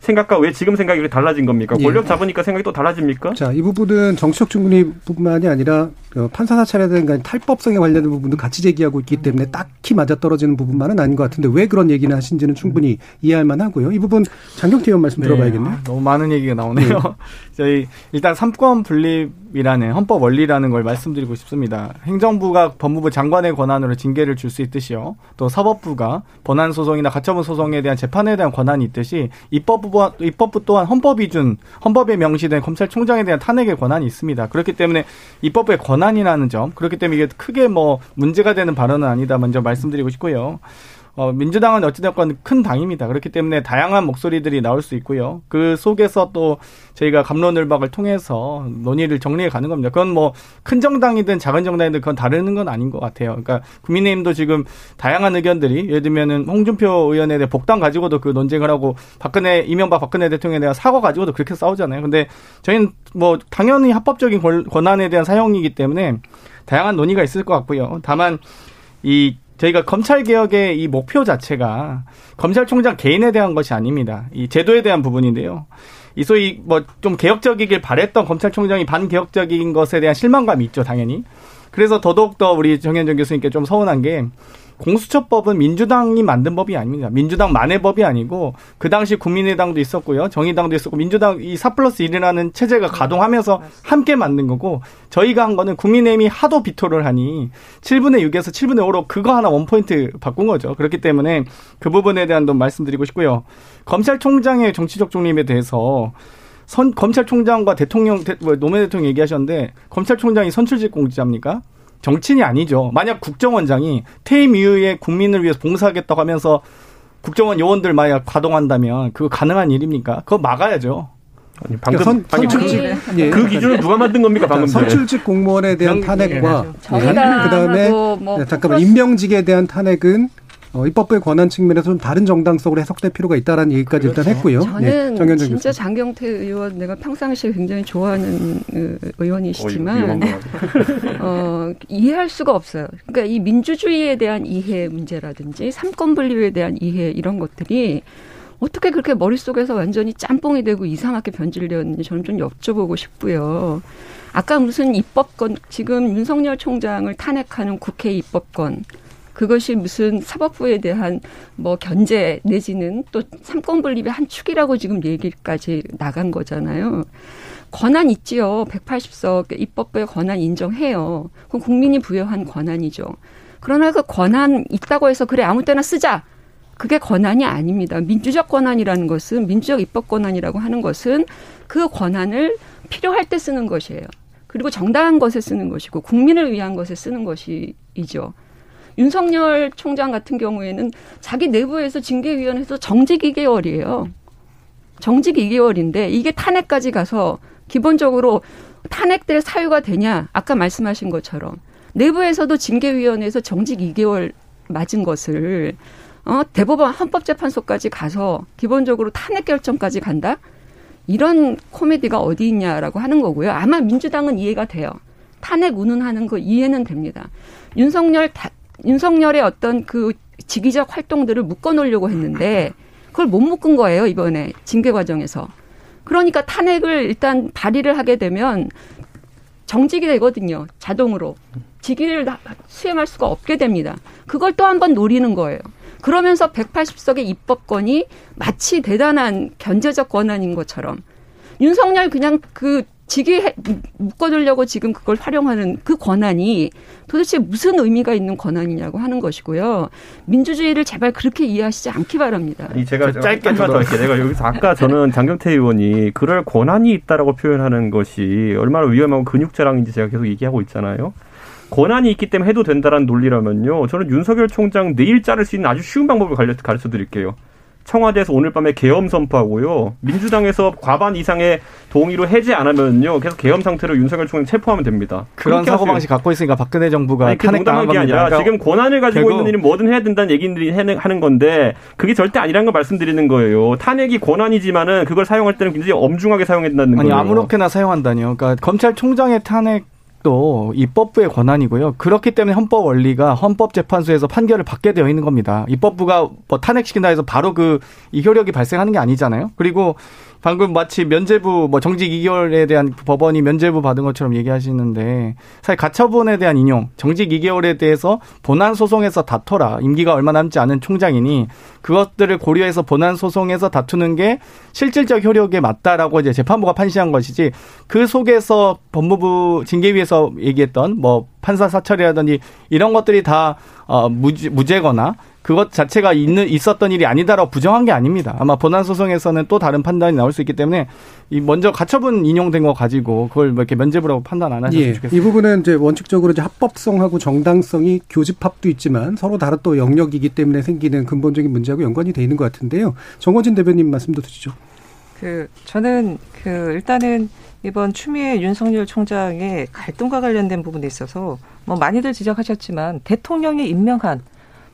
생각과 왜 지금 생각이 달라진 겁니까? 예. 권력 잡으니까 생각이 또 달라집니까? 자, 이 부분은 정치적 중립뿐만이 아니라 어, 판사 사찰에 대한 탈법성에 관련된 부분도 같이 제기하고 있기 때문에 딱히 맞아떨어지는 부분만은 아닌 것 같은데 왜 그런 얘기를 하신지는 충분히 이해할 만하고요. 이 부분 장경태 의원 말씀 들어봐야겠네요. 아, 너무 많은 얘기가 나오네요. 저희 일단 삼권 분립이라는 헌법 원리라는 걸 말씀드리고 싶습니다. 행정부가 법무부 장관의 권한으로 징계를 줄 수 있듯이요. 또 사법부가 본안 소송이나 가처분 소송에 대한 재판에 대한 권한이 있듯이 입법부 입법부 또한 헌법 이 준 헌법에 명시된 검찰총장에 대한 탄핵의 권한이 있습니다. 그렇기 때문에 입법부의 권 한이라는 점 그렇기 때문에 이게 크게 뭐 문제가 되는 발언은 아니다 먼저 말씀드리고 싶고요. 어, 민주당은 어찌됐건 큰 당입니다. 그렇기 때문에 다양한 목소리들이 나올 수 있고요. 그 속에서 또 저희가 감론을박을 통해서 논의를 정리해 가는 겁니다. 그건 뭐 큰 정당이든 작은 정당이든 그건 다르는 건 아닌 것 같아요. 그러니까 국민의힘도 지금 다양한 의견들이 예를 들면은 홍준표 의원에 대해 복당 가지고도 그 논쟁을 하고 박근혜 이명박 박근혜 대통령에 대한 사과 가지고도 그렇게 싸우잖아요. 근데 저희는 뭐 당연히 합법적인 권한에 대한 사용이기 때문에 다양한 논의가 있을 것 같고요. 다만 이 저희가 검찰 개혁의 이 목표 자체가 검찰총장 개인에 대한 것이 아닙니다. 이 제도에 대한 부분인데요. 이 소위 뭐 좀 개혁적이길 바랬던 검찰총장이 반개혁적인 것에 대한 실망감이 있죠, 당연히. 그래서 더더욱 더 우리 정현정 교수님께 좀 서운한 게 공수처법은 민주당이 만든 법이 아닙니다. 민주당만의 법이 아니고 그 당시 국민의당도 있었고요. 정의당도 있었고 민주당 이4 플러스 1이라는 체제가 가동하면서 함께 만든 거고 저희가 한 거는 국민의힘이 하도 비토를 하니 7분의 6에서 7분의 5로 그거 하나 원포인트 바꾼 거죠. 그렇기 때문에 그 부분에 대한 좀 말씀드리고 싶고요. 검찰총장의 정치적 중립에 대해서 선, 검찰총장과 대통령, 대, 뭐, 노무현 대통령 얘기하셨는데, 검찰총장이 선출직 공직자입니까? 정치인이 아니죠. 만약 국정원장이 퇴임 이후에 국민을 위해서 봉사하겠다고 하면서 국정원 요원들 만약 가동한다면 그거 가능한 일입니까? 그거 막아야죠. 아니, 방금 선, 아니, 선출직 그, 예. 그 기준을 누가 만든 겁니까 방금 선출직 공무원에 대한 탄핵과 예. 그다음에 뭐 잠깐만 임명직에 대한 탄핵은 어, 입법부의 권한 측면에서 좀 다른 정당성으로 해석될 필요가 있다라는 얘기까지 그렇죠. 일단 했고요. 저는 네, 진짜 교수. 장경태 의원 내가 평상시에 굉장히 좋아하는 그 의원이시지만 어, 이해할 수가 없어요. 그러니까 이 민주주의에 대한 이해 문제라든지 삼권 분립에 대한 이해 이런 것들이 어떻게 그렇게 머릿속에서 완전히 짬뽕이 되고 이상하게 변질되었는지 저는 좀 여쭤보고 싶고요. 아까 무슨 입법권 지금 윤석열 총장을 탄핵하는 국회 입법권 그것이 무슨 사법부에 대한 뭐 견제 내지는 또 삼권 분립의 한 축이라고 지금 얘기까지 나간 거잖아요. 권한 있지요. 180석 입법부의 권한 인정해요. 그건 국민이 부여한 권한이죠. 그러나 그 권한 있다고 해서 그래 아무 때나 쓰자. 그게 권한이 아닙니다. 민주적 권한이라는 것은 민주적 입법 권한이라고 하는 것은 그 권한을 필요할 때 쓰는 것이에요. 그리고 정당한 것에 쓰는 것이고 국민을 위한 것에 쓰는 것이죠. 윤석열 총장 같은 경우에는 자기 내부에서 징계위원회에서 정직 2개월이에요. 정직 2개월인데 이게 탄핵까지 가서 기본적으로 탄핵될 사유가 되냐? 아까 말씀하신 것처럼 내부에서도 징계위원회에서 정직 2개월 맞은 것을 어, 대법원 헌법재판소까지 가서 기본적으로 탄핵 결정까지 간다? 이런 코미디가 어디 있냐라고 하는 거고요. 아마 민주당은 이해가 돼요. 탄핵 운운하는 거 이해는 됩니다. 윤석열 다, 윤석열의 어떤 그 지기적 활동들을 묶어 놓으려고 했는데 그걸 못 묶은 거예요 이번에 징계 과정에서. 그러니까 탄핵을 일단 발의를 하게 되면 정직이 되거든요 자동으로 직위를 수행할 수가 없게 됩니다. 그걸 또 한 번 노리는 거예요. 그러면서 180석의 입법권이 마치 대단한 견제적 권한인 것처럼 윤석열 그냥 그 직위 묶어두려고 지금 그걸 활용하는 그 권한이 도대체 무슨 의미가 있는 권한이냐고 하는 것이고요. 민주주의를 제발 그렇게 이해하시지 않기 바랍니다. 아니 제가 짧게 한번 더 할게요. 내가 여기서 아까 저는 장경태 의원이 그럴 권한이 있다라고 표현하는 것이 얼마나 위험하고 근육자랑인지 제가 계속 얘기하고 있잖아요. 권한이 있기 때문에 해도 된다라는 논리라면요. 저는 윤석열 총장 내일 자를 수 있는 아주 쉬운 방법을 가르쳐 드릴게요. 청와대에서 오늘 밤에 계엄 선포하고요. 민주당에서 과반 이상의 동의로 해지 안 하면요. 계속 계엄 상태로 윤석열 총장 체포하면 됩니다. 그런 사고 방식 갖고 있으니까 박근혜 정부가 아니, 탄핵 당한 게 아니라 그러니까 지금 권한을 가지고 있는 일은 뭐든 해야 된다는 얘기들이 하는 건데 그게 절대 아니라는 걸 말씀드리는 거예요. 탄핵이 권한이지만은 그걸 사용할 때는 굉장히 엄중하게 사용해야 된다는 거예요. 아니 아무렇게나 사용한다니요. 그러니까 검찰총장의 탄핵 또 입법부의 권한이고요. 그렇기 때문에 헌법 원리가 헌법재판소에서 판결을 받게 되어 있는 겁니다. 입법부가 뭐 탄핵시킨다 해서 바로 그 이 효력이 발생하는 게 아니잖아요. 그리고 방금 마치 면제부 뭐 정직 2개월에 대한 법원이 면제부 받은 것처럼 얘기하시는데 사실 가처분에 대한 인용 정직 2개월에 대해서 본안 소송에서 다퉈라. 임기가 얼마 남지 않은 총장이니 그것들을 고려해서 본안 소송에서 다투는 게 실질적 효력에 맞다라고 이제 재판부가 판시한 것이지 그 속에서 법무부 징계위에서 얘기했던 뭐 판사 사찰이라든지 이런 것들이 다 어, 무죄, 무죄거나 그것 자체가 있는 있었던 일이 아니다라고 부정한 게 아닙니다. 아마 본안 소송에서는 또 다른 판단이 나올 수 있기 때문에 이 먼저 가처분 인용된 거 가지고 그걸 뭐 이렇게 면제부라고 판단 안 하셨으면 예, 좋겠습니다. 이 부분은 이제 원칙적으로 이제 합법성하고 정당성이 교집합도 있지만 서로 다른 또 영역이기 때문에 생기는 근본적인 문제하고 연관이 돼 있는 것 같은데요. 정원진 대변인 말씀도 드리죠. 그 저는 그 일단은 이번 추미애 윤석열 총장의 갈등과 관련된 부분에 있어서 뭐 많이들 지적하셨지만 대통령이 임명한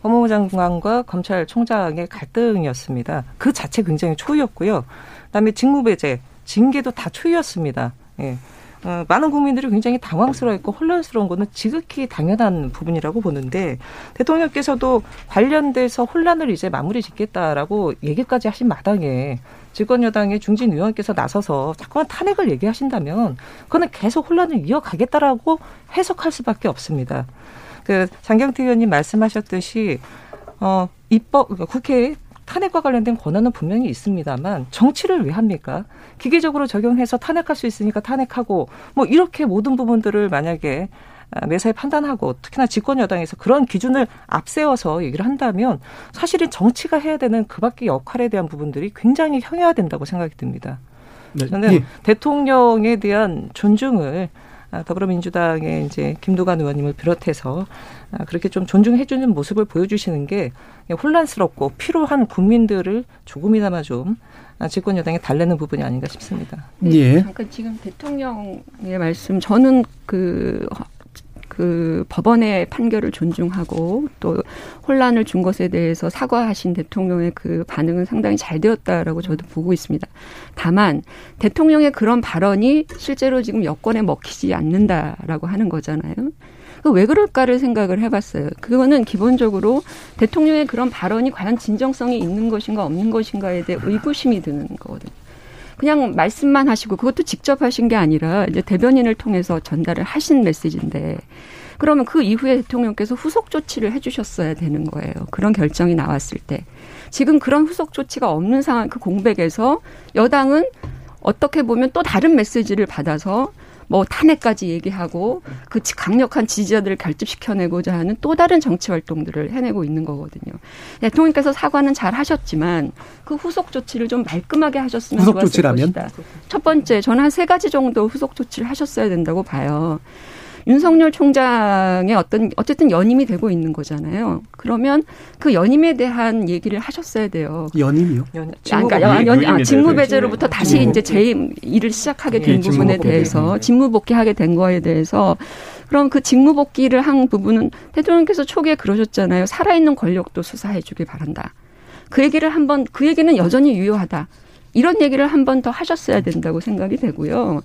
법무부 장관과 검찰총장의 갈등이었습니다. 그 자체 굉장히 초유였고요. 그다음에 직무배제, 징계도 다 초유였습니다. 예. 어, 많은 국민들이 굉장히 당황스러워했고 혼란스러운 거는 지극히 당연한 부분이라고 보는데 대통령께서도 관련돼서 혼란을 이제 마무리 짓겠다라고 얘기까지 하신 마당에 집권 여당의 중진 의원께서 나서서 자꾸만 탄핵을 얘기하신다면 그거는 계속 혼란을 이어가겠다라고 해석할 수밖에 없습니다. 그 장경태 의원님 말씀하셨듯이 어 입법 그러니까 국회에 탄핵과 관련된 권한은 분명히 있습니다만 정치를 왜 합니까? 기계적으로 적용해서 탄핵할 수 있으니까 탄핵하고 뭐 이렇게 모든 부분들을 만약에 아, 매사에 판단하고 특히나 집권 여당에서 그런 기준을 앞세워서 얘기를 한다면 사실은 정치가 해야 되는 그밖의 역할에 대한 부분들이 굉장히 형해화된다고 생각이 듭니다. 네. 저는 예. 대통령에 대한 존중을 아, 더불어민주당의 이제 김두관 의원님을 비롯해서 아, 그렇게 좀 존중해주는 모습을 보여주시는 게 혼란스럽고 필요한 국민들을 조금이나마 좀 아, 집권 여당에 달래는 부분이 아닌가 싶습니다. 네, 예. 잠깐 지금 대통령의 말씀 저는 그 그 법원의 판결을 존중하고 또 혼란을 준 것에 대해서 사과하신 대통령의 그 반응은 상당히 잘 되었다라고 저도 보고 있습니다. 다만 대통령의 그런 발언이 실제로 지금 여권에 먹히지 않는다라고 하는 거잖아요. 왜 그럴까를 생각을 해봤어요. 그거는 기본적으로 대통령의 그런 발언이 과연 진정성이 있는 것인가 없는 것인가에 대해 의구심이 드는 거거든요. 그냥 말씀만 하시고 그것도 직접 하신 게 아니라 이제 대변인을 통해서 전달을 하신 메시지인데 그러면 그 이후에 대통령께서 후속 조치를 해주셨어야 되는 거예요. 그런 결정이 나왔을 때 지금 그런 후속 조치가 없는 상황 그 공백에서 여당은 어떻게 보면 또 다른 메시지를 받아서 뭐 탄핵까지 얘기하고 그 강력한 지지자들을 결집시켜내고자 하는 또 다른 정치 활동들을 해내고 있는 거거든요. 대통령께서 사과는 잘 하셨지만 그 후속 조치를 좀 말끔하게 하셨으면 후속 좋았을 조치라면? 것이다. 첫 번째, 저는 한 세 가지 정도 후속 조치를 하셨어야 된다고 봐요. 윤석열 총장의 어떤 어쨌든 연임이 되고 있는 거잖아요. 그러면 그 연임에 대한 얘기를 하셨어야 돼요. 연임이요? 연, 아, 그러니까 연, 연, 아, 직무 배제로부터 다시 이제 재 일을 시작하게 된 예, 부분에 대해서 직무 복귀하게 된 거에 대해서 그럼 그 직무 복귀를 한 부분은 대통령께서 초기에 그러셨잖아요. 살아있는 권력도 수사해 주길 바란다. 그 얘기를 한번 그 얘기는 여전히 유효하다. 이런 얘기를 한 번 더 하셨어야 된다고 생각이 되고요.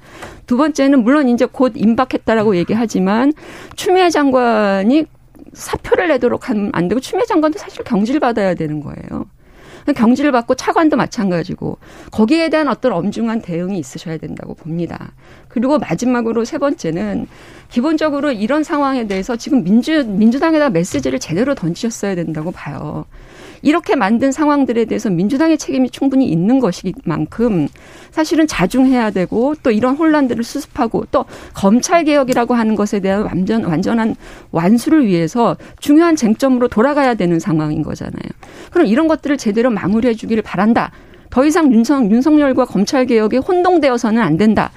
두 번째는 물론 이제 곧 임박했다라고 얘기하지만 추미애 장관이 사표를 내도록 하면 안 되고 추미애 장관도 사실 경질 받아야 되는 거예요. 경질을 받고 차관도 마찬가지고 거기에 대한 어떤 엄중한 대응이 있으셔야 된다고 봅니다. 그리고 마지막으로 세 번째는 기본적으로 이런 상황에 대해서 지금 민주 민주당에다 메시지를 제대로 던지셨어야 된다고 봐요. 이렇게 만든 상황들에 대해서 민주당의 책임이 충분히 있는 것이만큼 사실은 자중해야 되고 또 이런 혼란들을 수습하고 또 검찰 개혁이라고 하는 것에 대한 완전 완전한 완수를 위해서 중요한 쟁점으로 돌아가야 되는 상황인 거잖아요. 그럼 이런 것들을 제대로 마무리해 주기를 바란다. 더 이상 윤석, 윤석열과 검찰 개혁에 혼동되어서는 안 된다.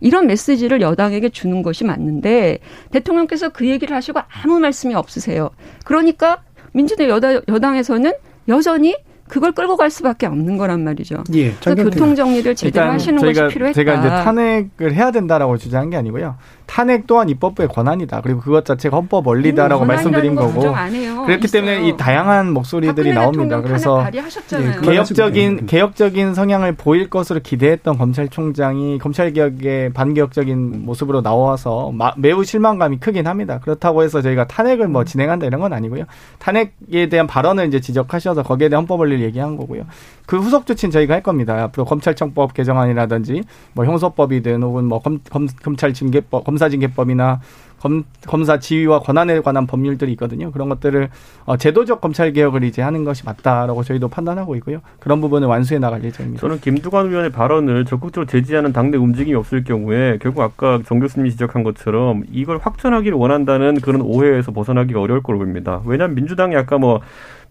이런 메시지를 여당에게 주는 것이 맞는데 대통령께서 그 얘기를 하시고 아무 말씀이 없으세요. 그러니까 민주당 여당, 여당에서는 여전히 그걸 끌고 갈 수밖에 없는 거란 말이죠. 예, 그래서 교통 정리를 제대로 하시는 것이 필요했다. 제가 이제 탄핵을 해야 된다라고 주장한 게 아니고요. 탄핵 또한 입법부의 권한이다. 그리고 그것 자체가 헌법 원리다라고 음, 말씀드린 거고. 그렇기 있어요. 때문에 이 다양한 목소리들이 나옵니다. 그래서 예, 개혁적인 개혁적인 성향을 보일 것으로 기대했던 검찰총장이 검찰 개혁의 반개혁적인 모습으로 나와서 마, 매우 실망감이 크긴 합니다. 그렇다고 해서 저희가 탄핵을 뭐 진행한다 이런 건 아니고요. 탄핵에 대한 발언을 이제 지적하셔서 거기에 대한 헌법 원리를 얘기한 거고요. 그 후속 조치는 저희가 할 겁니다. 앞으로 검찰청법 개정안이라든지 뭐 형소법이든 혹은 뭐 검, 검, 검찰 징계법 검 검사징계법이나 검, 검사 지위와 권한에 관한 법률들이 있거든요. 그런 것들을 어, 제도적 검찰 개혁을 이제 하는 것이 맞다라고 저희도 판단하고 있고요. 그런 부분을 완수해 나갈 예정입니다. 저는 김두관 의원의 발언을 적극적으로 제지하는 당내 움직임이 없을 경우에 결국 아까 정 교수님이 지적한 것처럼 이걸 확전하기를 원한다는 그런 오해에서 벗어나기가 어려울 거로 보입니다. 왜냐하면 민주당이 아까 뭐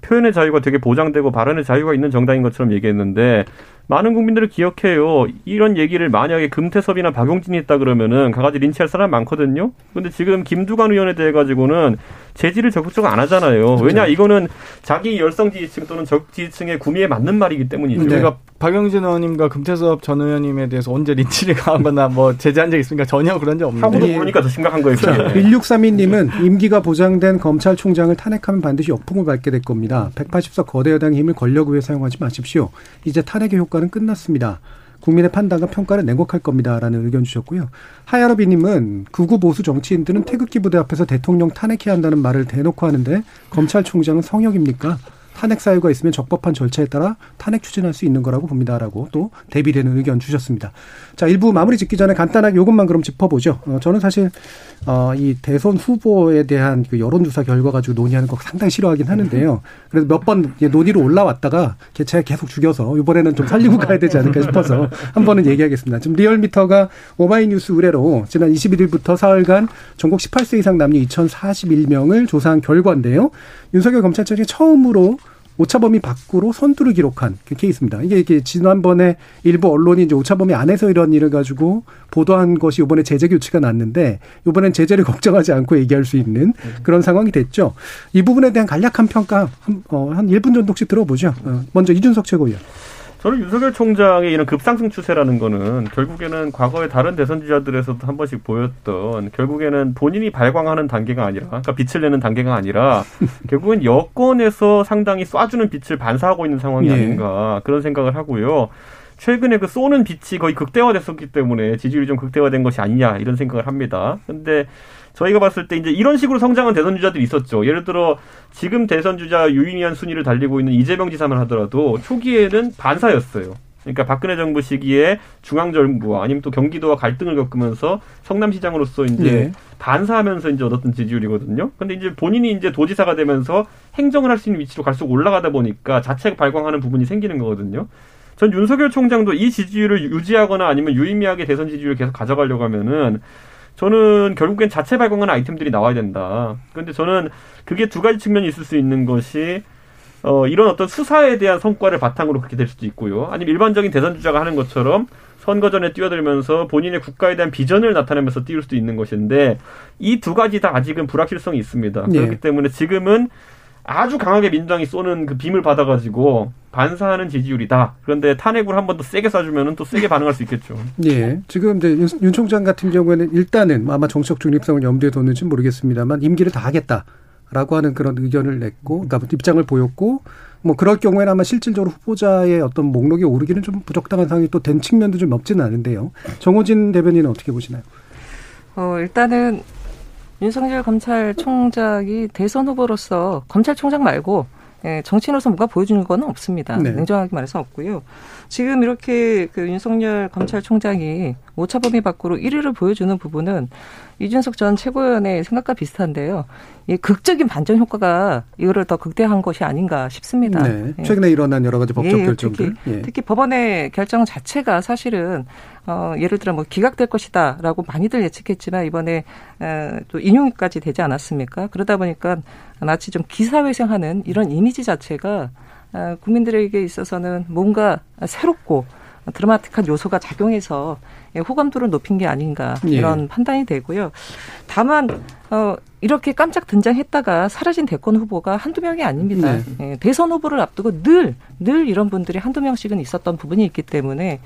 표현의 자유가 되게 보장되고 발언의 자유가 있는 정당인 것처럼 얘기했는데 많은 국민들을 기억해요. 이런 얘기를 만약에 금태섭이나 박용진이 했다 그러면은 가가지 린치할 사람 많거든요. 근데 지금 김두관 의원에 대해 가지고는 제지를 적극적으로 안 하잖아요. 왜냐 이거는 자기 열성 지지층 또는 적 지지층의 구미에 맞는 말이기 때문이죠. 네. 제가 박영진 의원님과 금태섭 전 의원님에 대해서 언제 린치를 가거나 뭐 제재한 적 있습니까? 전혀 그런 적 없는데. 하고도 모르니까 더 심각한 거예요. 1632님은 임기가 보장된 검찰총장을 탄핵하면 반드시 역풍을 밟게 될 겁니다. 180석 거대 여당의 힘을 권력 위해 사용하지 마십시오. 이제 탄핵의 효과는 끝났습니다. 국민의 판단과 평가를 냉곡할 겁니다라는 의견 주셨고요. 하야러비님은 극우 보수 정치인들은 태극기 부대 앞에서 대통령 탄핵해야 한다는 말을 대놓고 하는데 검찰총장은 성역입니까? 탄핵 사유가 있으면 적법한 절차에 따라 탄핵 추진할 수 있는 거라고 봅니다라고 또 대비되는 의견 주셨습니다. 자, 일부 마무리 짓기 전에 간단하게 이것만 그럼 짚어보죠. 어, 저는 사실 어, 이 대선 후보에 대한 그 여론조사 결과 가지고 논의하는 거 상당히 싫어하긴 하는데요. 그래서 몇 번 논의로 올라왔다가 개차에 계속 죽여서 이번에는 좀 살리고 가야 되지 않을까 싶어서 한 번은 얘기하겠습니다. 지금 리얼미터가 오마이뉴스 의뢰로 지난 21일부터 사흘간 전국 18세 이상 남녀 2,041명을 조사한 결과인데요. 윤석열 검찰총장이 처음으로 오차 범위 밖으로 선두를 기록한 그 케이스입니다. 이게, 이게 지난번에 일부 언론이 이제 오차 범위 안에서 이런 일을 가지고 보도한 것이 이번에 제재 교체가 났는데 이번엔 제재를 걱정하지 않고 얘기할 수 있는 그런 상황이 됐죠. 이 부분에 대한 간략한 평가 한, 어, 한 1분 정도씩 들어보죠. 어, 먼저 이준석 최고위원. 저는 윤석열 총장의 이런 급상승 추세라는 거는 결국에는 과거의 다른 대선 주자들에서도 한 번씩 보였던 결국에는 본인이 발광하는 단계가 아니라 그러니까 빛을 내는 단계가 아니라 결국은 여권에서 상당히 쏴주는 빛을 반사하고 있는 상황이 네. 아닌가 그런 생각을 하고요. 최근에 그 쏘는 빛이 거의 극대화됐었기 때문에 지지율이 좀 극대화된 것이 아니냐 이런 생각을 합니다. 근데 저희가 봤을 때 이제 이런 식으로 성장한 대선 주자들이 있었죠. 예를 들어 지금 대선 주자 유의미한 순위를 달리고 있는 이재명 지사만 하더라도 초기에는 반사였어요. 그러니까 박근혜 정부 시기에 중앙 정부와 아니면 또 경기도와 갈등을 겪으면서 성남시장으로서 이제 네. 반사하면서 이제 얻었던 지지율이거든요. 근데 이제 본인이 이제 도지사가 되면서 행정을 할 수 있는 위치로 갈수록 올라가다 보니까 자체가 발광하는 부분이 생기는 거거든요. 전 윤석열 총장도 이 지지율을 유지하거나 아니면 유의미하게 대선 지지율을 계속 가져가려고 하면은 저는 결국엔 자체 발광하는 아이템들이 나와야 된다. 그런데 저는 그게 두 가지 측면이 있을 수 있는 것이 어, 이런 어떤 수사에 대한 성과를 바탕으로 그렇게 될 수도 있고요. 아니면 일반적인 대선 주자가 하는 것처럼 선거 전에 뛰어들면서 본인의 국가에 대한 비전을 나타내면서 띄울 수도 있는 것인데 이 두 가지 다 아직은 불확실성이 있습니다. 네. 그렇기 때문에 지금은 아주 강하게 민주당이 쏘는 그 빔을 받아가지고 반사하는 지지율이다. 그런데 탄핵을 한 번 더 세게 쏴주면 또 세게 반응할 수 있겠죠. 예. 지금 이제 윤, 윤 총장 같은 경우에는 일단은 아마 정치적 중립성을 염두에 뒀는지 모르겠습니다만 임기를 다 하겠다. 라고 하는 그런 의견을 냈고, 그러니까 입장을 보였고, 뭐 그럴 경우에는 아마 실질적으로 후보자의 어떤 목록에 오르기는 좀 부적당한 상황이 또 된 측면도 좀 없지는 않은데요. 정호진 대변인은 어떻게 보시나요? 어, 일단은 윤석열 검찰총장이 대선 후보로서 검찰총장 말고 예, 정치인으로서 뭔가 보여주는 건 없습니다. 네. 냉정하게 말해서 없고요. 지금 이렇게 그 윤석열 검찰총장이 오차 범위 밖으로 1위를 보여주는 부분은 이준석 전 최고위원의 생각과 비슷한데요. 이 극적인 반전 효과가 이거를 더 극대화한 것이 아닌가 싶습니다. 네. 예. 최근에 일어난 여러 가지 법적 예, 결정들. 특히, 예. 특히 법원의 결정 자체가 사실은 어, 예를 들어 뭐 기각될 것이다라고 많이들 예측했지만 이번에 에, 또 인용까지 되지 않았습니까? 그러다 보니까 마치 좀 기사회생하는 이런 이미지 자체가 어, 국민들에게 있어서는 뭔가 새롭고 드라마틱한 요소가 작용해서 호감도를 높인 게 아닌가 예. 이런 예. 판단이 되고요. 다만 어 이렇게 깜짝 등장했다가 사라진 대권 후보가 한두 명이 아닙니다. 네. 예, 대선 후보를 앞두고 늘, 늘 이런 분들이 한두 명씩은 있었던 부분이 있기 때문에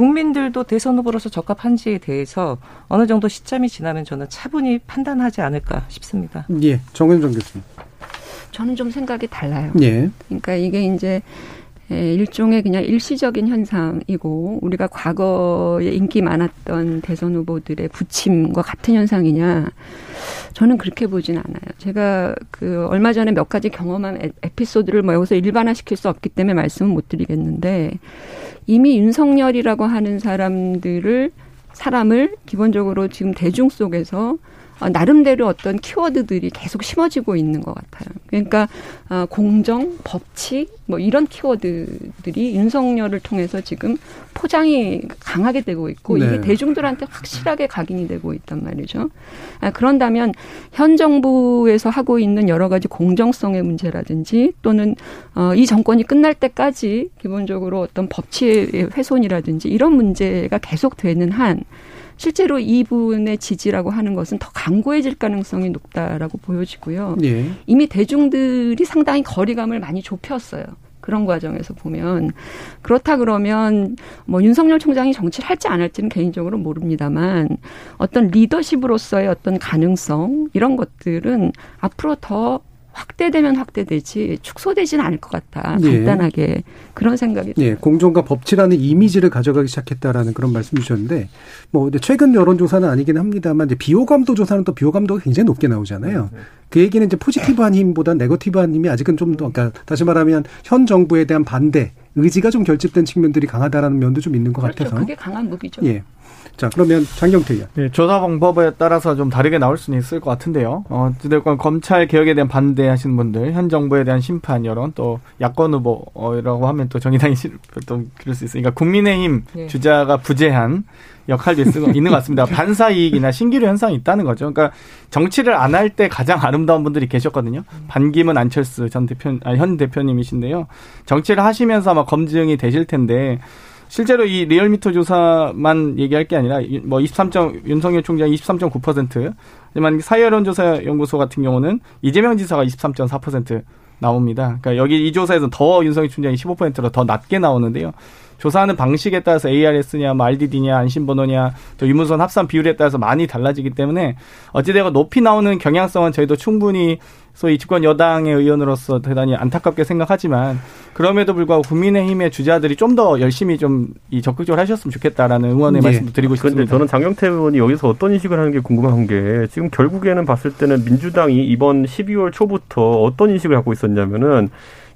국민들도 대선 후보로서 적합한지에 대해서 어느 정도 시점이 지나면 저는 차분히 판단하지 않을까 싶습니다. 예, 정은정 교수님. 저는 좀 생각이 달라요. 예. 그러니까 이게 이제 예, 일종의 그냥 일시적인 현상이고 우리가 과거에 인기 많았던 대선 후보들의 부침과 같은 현상이냐 저는 그렇게 보진 않아요. 제가 그 얼마 전에 몇 가지 경험한 에피소드를 뭐 여기서 일반화시킬 수 없기 때문에 말씀은 못 드리겠는데 이미 윤석열이라고 하는 사람들을 사람을 기본적으로 지금 대중 속에서 어, 나름대로 어떤 키워드들이 계속 심어지고 있는 것 같아요. 그러니까 어, 공정, 법칙 뭐 이런 키워드들이 윤석열을 통해서 지금 포장이 강하게 되고 있고 네. 이게 대중들한테 확실하게 각인이 되고 있단 말이죠. 아, 그런다면 현 정부에서 하고 있는 여러 가지 공정성의 문제라든지 또는 어, 이 정권이 끝날 때까지 기본적으로 어떤 법치의 훼손이라든지 이런 문제가 계속되는 한 실제로 이분의 지지라고 하는 것은 더 강고해질 가능성이 높다라고 보여지고요. 예. 이미 대중들이 상당히 거리감을 많이 좁혔어요. 그런 과정에서 보면 그렇다 그러면 뭐 윤석열 총장이 정치를 할지 안 할지는 개인적으로 모릅니다만 어떤 리더십으로서의 어떤 가능성 이런 것들은 앞으로 더 확대되면 확대되지 축소되지는 않을 것 같다. 예. 간단하게 그런 생각이 예, 공정과 법치라는 이미지를 가져가기 시작했다라는 그런 말씀 주셨는데 뭐 최근 여론조사는 아니긴 합니다만 이제 비호감도 조사는 또 비호감도가 굉장히 높게 나오잖아요. 네, 네. 그 얘기는 이제 포지티브한 힘보다 네거티브한 힘이 아직은 좀 더 그러니까 다시 말하면 현 정부에 대한 반대 의지가 좀 결집된 측면들이 강하다라는 면도 좀 있는 것 그렇죠. 같아서. 그게 강한 무기죠. 예. 자, 그러면 장경태 의원. 네, 조사 방법에 따라서 좀 다르게 나올 수는 있을 것 같은데요. 어, 어쨌건 검찰 개혁에 대한 반대하시는 분들, 현 정부에 대한 심판 여론, 또 야권 후보라고 하면 또 정의당이 또 그럴 수 있으니까 국민의힘 네. 주자가 부재한 역할도 있는 것 같습니다. 반사 이익이나 신기루 현상이 있다는 거죠. 그러니까 정치를 안 할 때 가장 아름다운 분들이 계셨거든요. 반기문 안철수 전 대표, 아, 현 대표님이신데요. 정치를 하시면서 아마 검증이 되실 텐데 실제로 이 리얼미터 조사만 얘기할 게 아니라 뭐 23. 윤석열 총장 23.9% 하지만 사회여론조사 연구소 같은 경우는 이재명 지사가 23.4% 나옵니다. 그러니까 여기 이 조사에서 더 윤석열 총장이 15%로 더 낮게 나오는데요. 조사하는 방식에 따라서 ARS냐, 뭐 RDD냐, 안심번호냐, 또 유무선 합산 비율에 따라서 많이 달라지기 때문에 어찌되건 높이 나오는 경향성은 저희도 충분히 소위 집권 여당의 의원으로서 대단히 안타깝게 생각하지만 그럼에도 불구하고 국민의힘의 주자들이 좀 더 열심히 좀 이 적극적으로 하셨으면 좋겠다라는 응원의 네. 말씀도 드리고 싶습니다. 그런데 저는 장경태 의원이 여기서 어떤 인식을 하는 게 궁금한 게 지금 결국에는 봤을 때는 민주당이 이번 12월 초부터 어떤 인식을 갖고 있었냐면은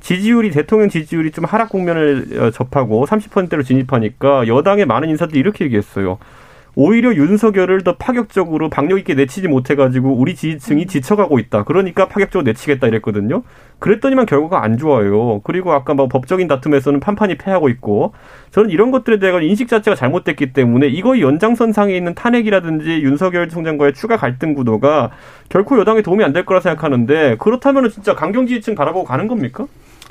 지지율이 대통령 지지율이 좀 하락 국면을 어, 접하고 30%로 진입하니까 여당의 많은 인사들이 이렇게 얘기했어요. 오히려 윤석열을 더 파격적으로 박력 있게 내치지 못해가지고 우리 지지층이 음. 지쳐가고 있다. 그러니까 파격적으로 내치겠다 이랬거든요. 그랬더니만 결과가 안 좋아요. 그리고 아까 뭐 법적인 다툼에서는 판판이 패하고 있고 저는 이런 것들에 대한 인식 자체가 잘못됐기 때문에 이거 연장선상에 있는 탄핵이라든지 윤석열 총장과의 추가 갈등 구도가 결코 여당에 도움이 안 될 거라 생각하는데 그렇다면 진짜 강경 지지층 바라보고 가는 겁니까?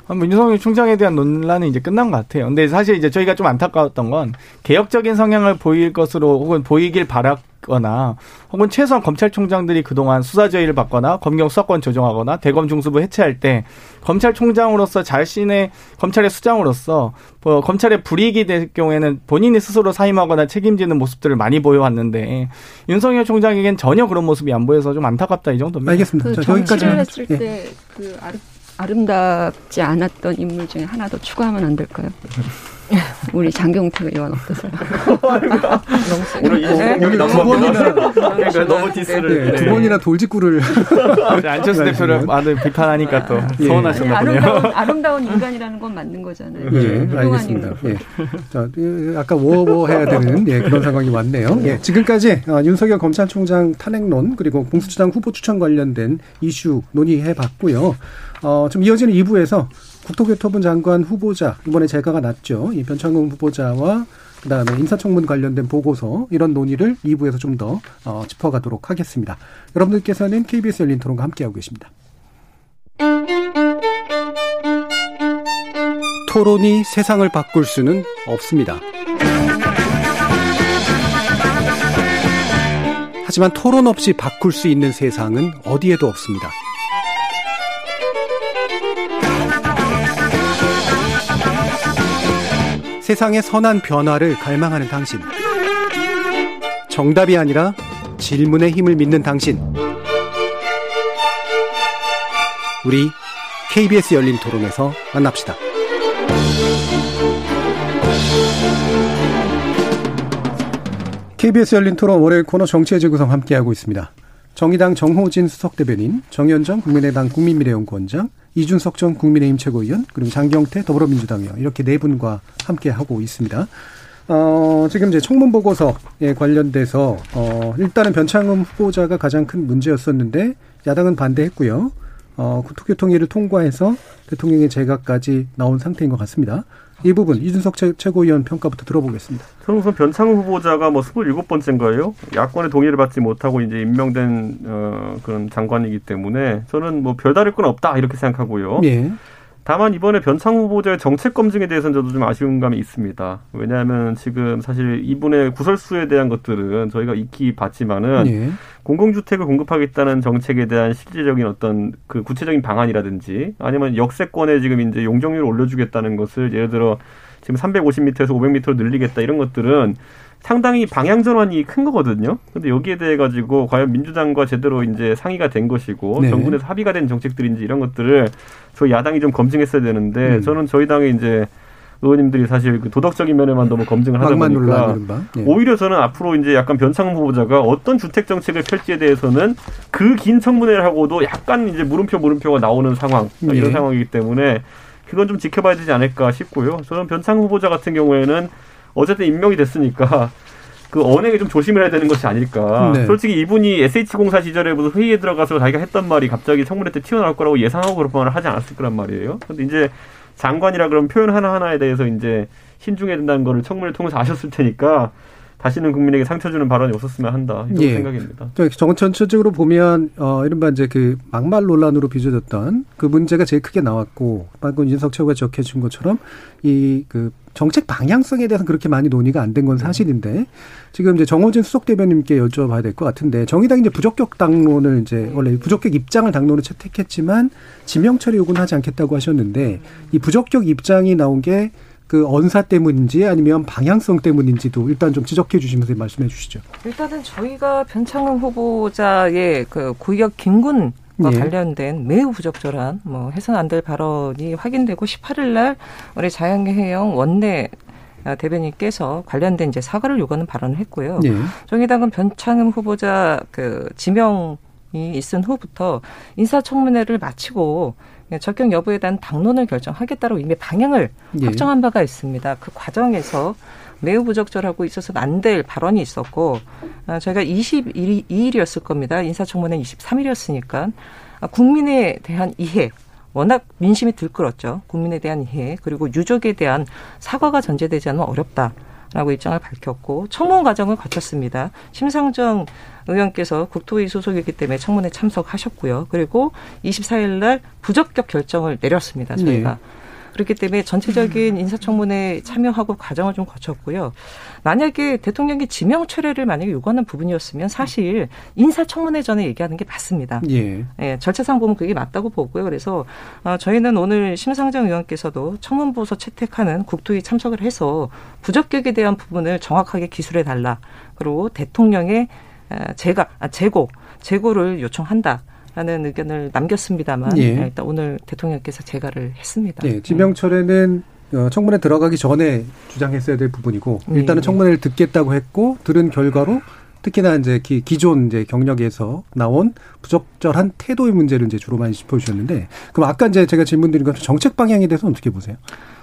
뭐 윤석열 총장에 대한 논란은 이제 끝난 것 같아요. 근데 사실 이제 저희가 좀 안타까웠던 건 개혁적인 성향을 보일 것으로 혹은 보이길 바랐거나 혹은 최소한 검찰총장들이 그동안 수사저의를 받거나 검경 수사권 조정하거나 대검 중수부 해체할 때 검찰총장으로서 자신의 검찰의 수장으로서 뭐 검찰의 불이익이 될 경우에는 본인이 스스로 사임하거나 책임지는 모습들을 많이 보여왔는데 윤석열 총장에겐 전혀 그런 모습이 안 보여서 좀 안타깝다 이 정도입니다. 알겠습니다. 그 정치를 했을 예. 때그 아 름답지 않았던 인물 중에 하나 더 추가하면 안 될까요? 우리 장경태 의원 어떠세요? 오늘 이 네. 너무 번이나 그러니까 너무 디스를 네, 두 번이나 돌직구를 안철수 대표를 많이 비판하니까 또 예. 서운하셨나 보네요. 아름다운, 아름다운 인간이라는 건 맞는 거잖아요. 예, 훌륭한 알겠습니다. 인간. 예. 자, 예, 아까 워워 해야 되는 예, 그런 상황이 왔네요. 예, 지금까지 어, 윤석열 검찰총장 탄핵론 그리고 공수처장 후보 추천 관련된 이슈 논의해 봤고요. 어, 좀 이어지는 2부에서 국토교통부 장관 후보자 이번에 제가가 났죠. 이 변창흠 후보자와 그다음에 인사청문 관련된 보고서 이런 논의를 2부에서 좀더 어, 짚어가도록 하겠습니다. 여러분들께서는 KBS 열린 토론과 함께하고 계십니다. 토론이 세상을 바꿀 수는 없습니다. 하지만 토론 없이 바꿀 수 있는 세상은 어디에도 없습니다. 세상의 선한 변화를 갈망하는 당신. 정답이 아니라 질문의 힘을 믿는 당신. 우리 KBS 열린 토론에서 만납시다. KBS 열린 토론 월요일 코너 정치의 재구성 함께하고 있습니다. 정의당 정호진 수석 대변인, 정현정 국민의당 국민미래연구원장, 이준석 전 국민의힘 최고위원, 그리고 장경태 더불어민주당 의원 이렇게 네 분과 함께 하고 있습니다. 어, 지금 이제 청문 보고서에 관련돼서 어, 일단은 변창흠 후보자가 가장 큰 문제였었는데 야당은 반대했고요. 어, 국토교통위를 통과해서 대통령의 재가까지 나온 상태인 것 같습니다. 이 부분 이준석 최, 최고위원 평가부터 들어보겠습니다. 저는 우선 변창흠 후보자가 뭐 27번째인가요? 야권의 동의를 받지 못하고 이제 임명된 어, 그런 장관이기 때문에 저는 뭐 별다를 건 없다 이렇게 생각하고요. 예. 다만 이번에 변창 후보자의 정책 검증에 대해서는 저도 좀 아쉬운 감이 있습니다. 왜냐하면 지금 사실 이분의 구설수에 대한 것들은 저희가 익히 봤지만은 예. 공공주택을 공급하겠다는 정책에 대한 실질적인 어떤 그 구체적인 방안이라든지 아니면 역세권에 지금 이제 용적률을 올려주겠다는 것을 예를 들어 지금 350m에서 500m로 늘리겠다 이런 것들은 상당히 방향 전환이 큰 거거든요. 근데 여기에 대해 가지고 과연 민주당과 제대로 이제 상의가 된 것이고 네. 정부에서 합의가 된 정책들인지 이런 것들을 저희 야당이 좀 검증했어야 되는데 음. 저는 저희 당의 이제 의원님들이 사실 그 도덕적인 면에만 너무 검증을 하다 보니까. 예. 오히려 저는 앞으로 이제 약간 변창흠 후보자가 어떤 주택 정책을 펼지에 대해서는 그 긴 청문회를 하고도 약간 이제 물음표 물음표가 나오는 상황 예. 이런 상황이기 때문에 그건 좀 지켜봐야 되지 않을까 싶고요. 저는 변창흠 후보자 같은 경우에는 어쨌든 임명이 됐으니까 그 언행에 좀 조심을 해야 되는 것이 아닐까. 네. 솔직히 이분이 SH공사 시절에부터 회의에 들어가서 자기가 했던 말이 갑자기 청문회 때 튀어나올 거라고 예상하고 그런 말을 하지 않았을 거란 말이에요. 근데 이제 장관이라 그런 표현 하나하나에 대해서 이제 신중해야 된다는 거를 청문회를 통해서 아셨을 테니까 다시는 국민에게 상처 주는 발언이 없었으면 한다. 이런 예. 생각입니다. 저 정- 전체적으로 보면 어 이른바 이제 그 막말 논란으로 빚어졌던 그 문제가 제일 크게 나왔고 방금 윤석 최고가 지적해 준 것처럼 이 그 정책 방향성에 대해서 그렇게 많이 논의가 안 된 건 사실인데 지금 이제 정호진 수석 대변인께 여쭤봐야 될 것 같은데 정의당이 이제 부적격 당론을 이제 원래 부적격 입장을 당론을 채택했지만 지명 처리 요구는 하지 않겠다고 하셨는데 이 부적격 입장이 나온 게 그 언사 때문인지 아니면 방향성 때문인지도 일단 좀 지적해 주시면서 말씀해 주시죠. 일단은 저희가 변창흠 후보자의 그 구역 김군과 예. 관련된 매우 부적절한 뭐 해선 안 될 발언이 확인되고 18일 날 우리 자연해영 원내 대변인께서 관련된 이제 사과를 요구하는 발언을 했고요. 예. 정의당은 변창흠 후보자 그 지명이 있은 후부터 인사청문회를 마치고 적격 여부에 대한 당론을 결정하겠다고 이미 방향을 예. 확정한 바가 있습니다. 그 과정에서 매우 부적절하고 있어서는 안 될 발언이 있었고 아, 저희가 22일이었을 겁니다. 인사청문회 23일이었으니까 아, 국민에 대한 이해 워낙 민심이 들끓었죠. 국민에 대한 이해 그리고 유족에 대한 사과가 전제되지 않으면 어렵다. 라고 입장을 밝혔고 청문 과정을 거쳤습니다. 심상정 의원께서 국토위 소속이기 때문에 청문회 참석하셨고요. 그리고 24일 날 부적격 결정을 내렸습니다. 저희가. 그렇기 때문에 전체적인 인사청문회에 참여하고 과정을 좀 거쳤고요. 만약에 대통령이 지명 철회를 만약에 요구하는 부분이었으면 사실 인사청문회 전에 얘기하는 게 맞습니다. 예. 예, 절차상 보면 그게 맞다고 보고요. 그래서 어, 저희는 오늘 심상정 의원께서도 청문보고서 채택하는 국토위 참석을 해서 부적격에 대한 부분을 정확하게 기술해 달라. 그리고 대통령의 에, 제가 아, 재고 재고를 요청한다. 라는 의견을 남겼습니다만 예. 일단 오늘 대통령께서 재가를 했습니다. 예, 지명철에는 어, 청문회 들어가기 전에 주장했어야 될 부분이고 네. 일단은 청문회를 듣겠다고 했고 들은 결과로 특히나 이제 기, 기존 이제 경력에서 나온 부적절한 태도의 문제를 이제 주로 많이 짚어주셨는데 그럼 아까 이제 제가 질문 드린 것처럼 정책 방향에 대해서 어떻게 보세요?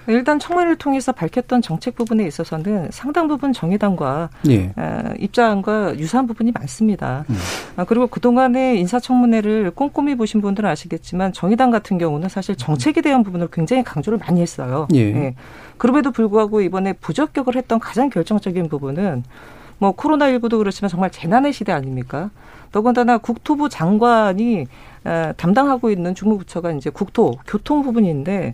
일단 청문회를 통해서 밝혔던 정책 부분에 있어서는 상당 부분 정의당과 예. 어, 입장과 유사한 부분이 많습니다. 음. 아, 그리고 그동안에 인사청문회를 꼼꼼히 보신 분들은 아시겠지만 정의당 같은 경우는 사실 정책에 대한 부분을 굉장히 강조를 많이 했어요. 예. 그럼에도 불구하고 이번에 부적격을 했던 가장 결정적인 부분은 뭐 코로나19도 그렇지만 정말 재난의 시대 아닙니까? 더군다나 국토부 장관이 어, 담당하고 있는 주무부처가 이제 국토, 교통 부분인데 어,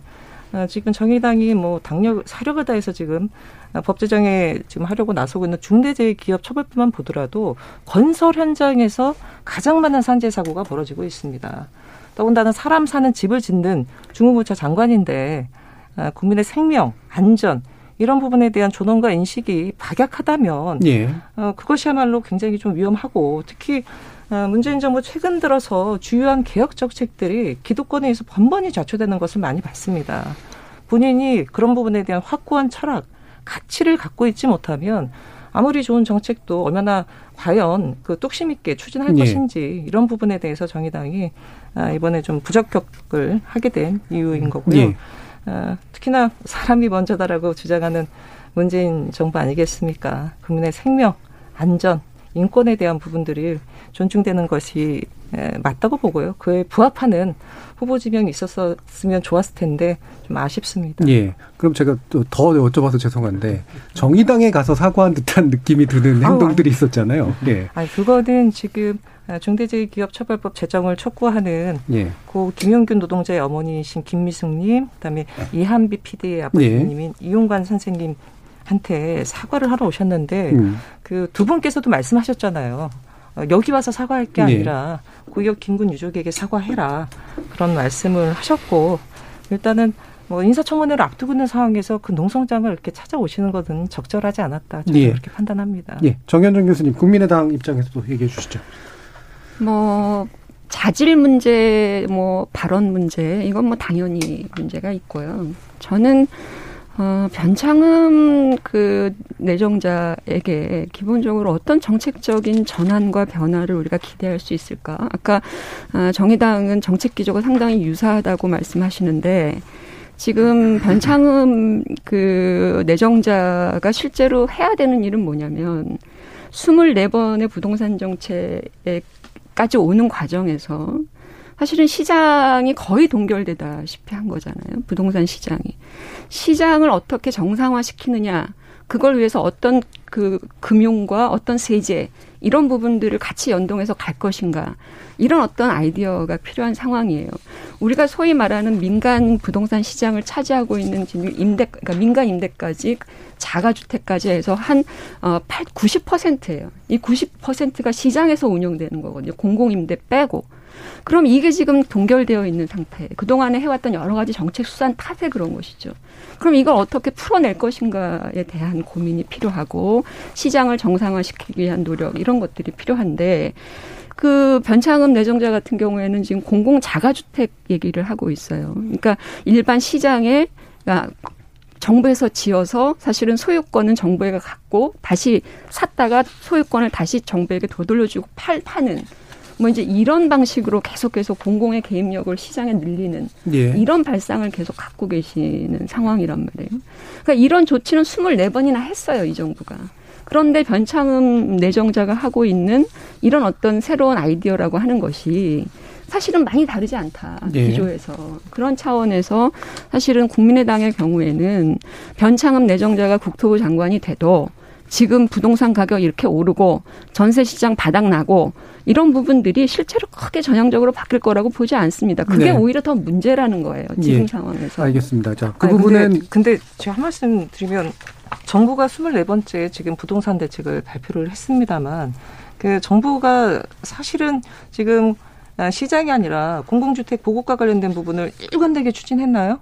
지금 정의당이 뭐 당력 사력을 다해서 지금 어, 법 제정에 지금 하려고 나서고 있는 중대재해기업처벌법만 보더라도 건설 현장에서 가장 많은 산재 사고가 벌어지고 있습니다. 더군다나 사람 사는 집을 짓는 주무부처 장관인데 어, 국민의 생명, 안전 이런 부분에 대한 존엄과 인식이 박약하다면 예. 어, 그것이야말로 굉장히 좀 위험하고 특히 어, 문재인 정부 최근 들어서 주요한 개혁 정책들이 기득권에 의해서 번번이 좌초되는 것을 많이 봤습니다. 본인이 그런 부분에 대한 확고한 철학, 가치를 갖고 있지 못하면 아무리 좋은 정책도 얼마나 과연 그 뚝심 있게 추진할 예. 것인지 이런 부분에 대해서 정의당이 아, 이번에 좀 부적격을 하게 된 이유인 거고요. 예. 어, 특히나 사람이 먼저다라고 주장하는 문재인 정부 아니겠습니까? 국민의 생명, 안전, 인권에 대한 부분들이 존중되는 것이 에, 맞다고 보고요. 그에 부합하는 후보 지명이 있었으면 좋았을 텐데 좀 아쉽습니다. 예. 그럼 제가 또 더 여쭤봐서 죄송한데 정의당에 가서 사과한 듯한 느낌이 드는 행동들이 있었잖아요. 예. 아, 그거는 지금 아, 중대재해기업처벌법 제정을 촉구하는 예. 고 김용균 노동자의 어머니이신 김미숙님, 그다음에 이한비 PD의 아버님인 이용관 선생님 한테 사과를 하러 오셨는데 음. 그두 분께서도 말씀하셨잖아요. 어, 여기 와서 사과할 게 네. 아니라 고역 김군 유족에게 사과해라 그런 말씀을 하셨고 일단은 뭐 인사청문회를 앞두고 있는 상황에서 그 농성장을 이렇게 찾아오시는 것은 적절하지 않았다 저는 예. 그렇게 판단합니다. 예. 정현정 교수님 국민의당 입장에서도 얘기해 주시죠. 뭐 자질 문제, 뭐 발언 문제 이건 뭐 당연히 문제가 있고요. 저는 어, 변창흠 그 내정자에게 기본적으로 어떤 정책적인 전환과 변화를 우리가 기대할 수 있을까? 아까 아, 정의당은 정책 기조가 상당히 유사하다고 말씀하시는데 지금 변창흠 그 내정자가 실제로 해야 되는 일은 뭐냐면 24번의 부동산 정책까지 오는 과정에서 사실은 시장이 거의 동결되다시피 한 거잖아요. 부동산 시장이. 시장을 어떻게 정상화시키느냐. 그걸 위해서 어떤 그 금융과 어떤 세제 이런 부분들을 같이 연동해서 갈 것인가. 이런 어떤 아이디어가 필요한 상황이에요. 우리가 소위 말하는 민간 부동산 시장을 차지하고 있는 지금 임대, 그러니까 민간 임대까지 자가주택까지 해서 한, 어, 8, 90%예요. 이 90%가 시장에서 운영되는 거거든요. 공공임대 빼고. 그럼 이게 지금 동결되어 있는 상태. 그동안에 해왔던 여러 가지 정책 수단 탓에 그런 것이죠. 그럼 이걸 어떻게 풀어낼 것인가에 대한 고민이 필요하고 시장을 정상화시키기 위한 노력 이런 것들이 필요한데 그 변창흠 내정자 같은 경우에는 지금 공공 자가주택 얘기를 하고 있어요. 그러니까 일반 시장에 그러니까 정부에서 지어서 사실은 소유권은 정부에게 갖고 다시 샀다가 소유권을 다시 정부에게 되돌려주고 팔 파는 뭐 이제 이런 방식으로 계속해서 공공의 개입력을 시장에 늘리는 예. 이런 발상을 계속 갖고 계시는 상황이란 말이에요. 그러니까 이런 조치는 24번이나 했어요, 이 정부가. 그런데 변창흠 내정자가 하고 있는 이런 어떤 새로운 아이디어라고 하는 것이 사실은 많이 다르지 않다. 예. 기조에서. 그런 차원에서 사실은 국민의당의 경우에는 변창흠 내정자가 국토부 장관이 돼도 지금 부동산 가격 이렇게 오르고 전세 시장 바닥나고 이런 부분들이 실제로 크게 전향적으로 바뀔 거라고 보지 않습니다. 그게 네. 오히려 더 문제라는 거예요. 지금 예. 상황에서. 알겠습니다. 자, 그 아니, 부분은 근데, 근데 제가 한 말씀 드리면 정부가 24번째 지금 부동산 대책을 발표를 했습니다만 그 정부가 사실은 지금 아, 시장이 아니라 공공주택 보급과 관련된 부분을 일관되게 추진했나요?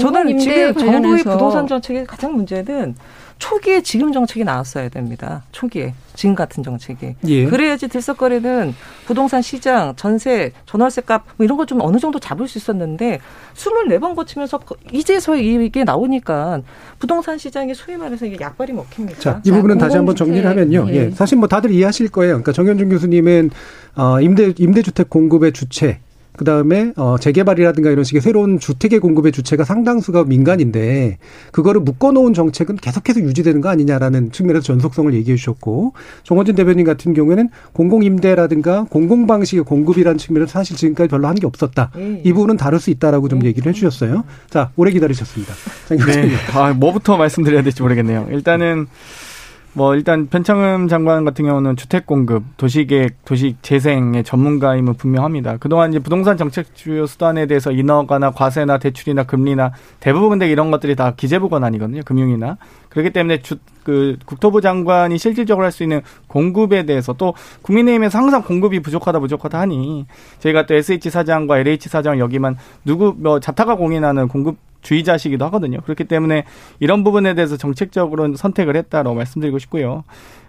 저는 지금 정부의 부동산 정책의 가장 문제는 초기에 지금 정책이 나왔어야 됩니다. 초기에 지금 같은 정책이 예. 그래야지 들썩거리는 부동산 시장, 전세, 전월세 값 뭐 이런 거 좀 어느 정도 잡을 수 있었는데 24번 거치면서 이제서 이게 나오니까 부동산 시장이 소위 말해서 이게 약발이 먹힙니다. 자, 이 부분은 다시 한번 정리를 하면요. 예. 예. 사실 뭐 다들 이해하실 거예요. 그러니까 정현준 교수님은 어 임대 임대주택 공급의 주체 그 다음에 어 재개발이라든가 이런 식의 새로운 주택의 공급의 주체가 상당수가 민간인데 그거를 묶어놓은 정책은 계속해서 유지되는 거 아니냐라는 측면에서 전속성을 얘기해 주셨고 정원진 대변인 같은 경우에는 공공임대라든가 공공 방식의 공급이라는 측면에서 사실 지금까지 별로 한 게 없었다. 음. 이 부분은 다룰 수 있다라고 좀 음. 얘기를 해 주셨어요. 자 오래 기다리셨습니다. 네. 아 뭐부터 말씀드려야 될지 모르겠네요. 일단은 뭐 일단 변창흠 장관 같은 경우는 주택 공급, 도시계획, 도시 재생의 전문가임은 분명합니다. 그동안 이제 부동산 정책 주요 수단에 대해서 인허가나 과세나 대출이나 금리나 대부분 근데 이런 것들이 다 기재부 권한이거든요. 금융이나. 그렇기 때문에 주, 그 국토부 장관이 실질적으로 할 수 있는 공급에 대해서 또 국민의힘에서 항상 공급이 부족하다 부족하다 하니 저희가 또 SH 사장과 LH 사장 여기만 누구 뭐 자타가 공인하는 공급 주의자시기도 하거든요. 그렇기 때문에 이런 부분에 대해서 정책적으로 선택을 했다라고 말씀드리고 싶고요.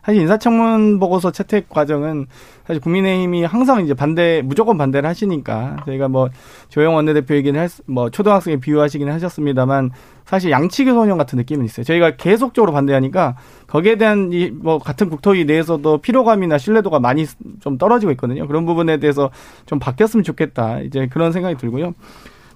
사실 인사청문 보고서 채택 과정은 사실 국민의힘이 항상 이제 반대 무조건 반대를 하시니까 저희가 뭐 조영 원내대표 얘기는 했, 뭐 초등학생에 비유하시기는 하셨습니다만 사실 양치기 소년 같은 느낌은 있어요. 저희가 계속적으로 반대하니까 거기에 대한 이 뭐 같은 국토위 내에서도 피로감이나 신뢰도가 많이 좀 떨어지고 있거든요. 그런 부분에 대해서 좀 바뀌었으면 좋겠다. 이제 그런 생각이 들고요.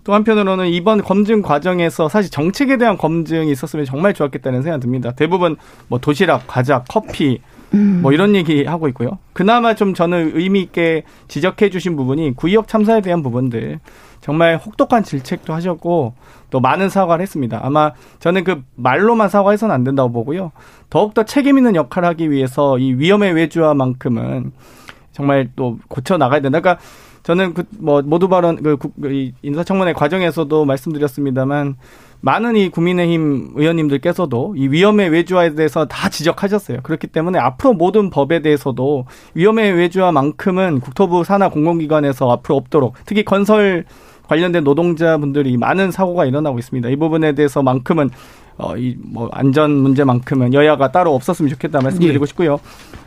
또 한편으로는 이번 검증 과정에서 사실 정책에 대한 검증이 있었으면 정말 좋았겠다는 생각이 듭니다. 대부분 뭐 도시락, 과자, 커피 뭐 이런 얘기 하고 있고요. 그나마 좀 저는 의미 있게 지적해 주신 부분이 구의역 참사에 대한 부분들 정말 혹독한 질책도 하셨고 또 많은 사과를 했습니다. 아마 저는 그 말로만 사과해서는 안 된다고 보고요. 더욱더 책임 있는 역할을 하기 위해서 이 위험의 외주화만큼은 정말 또 고쳐 나가야 된다. 그러니까 저는 그 뭐 모두 발언 그 인사청문회 과정에서도 말씀드렸습니다만 많은 이 국민의힘 의원님들께서도 이 위험의 외주화에 대해서 다 지적하셨어요. 그렇기 때문에 앞으로 모든 법에 대해서도 위험의 외주화만큼은 국토부 산하 공공기관에서 앞으로 없도록 특히 건설 관련된 노동자분들이 많은 사고가 일어나고 있습니다. 이 부분에 대해서만큼은 어, 이, 뭐, 안전 문제만큼은 여야가 따로 없었으면 좋겠다 말씀드리고 예. 싶고요.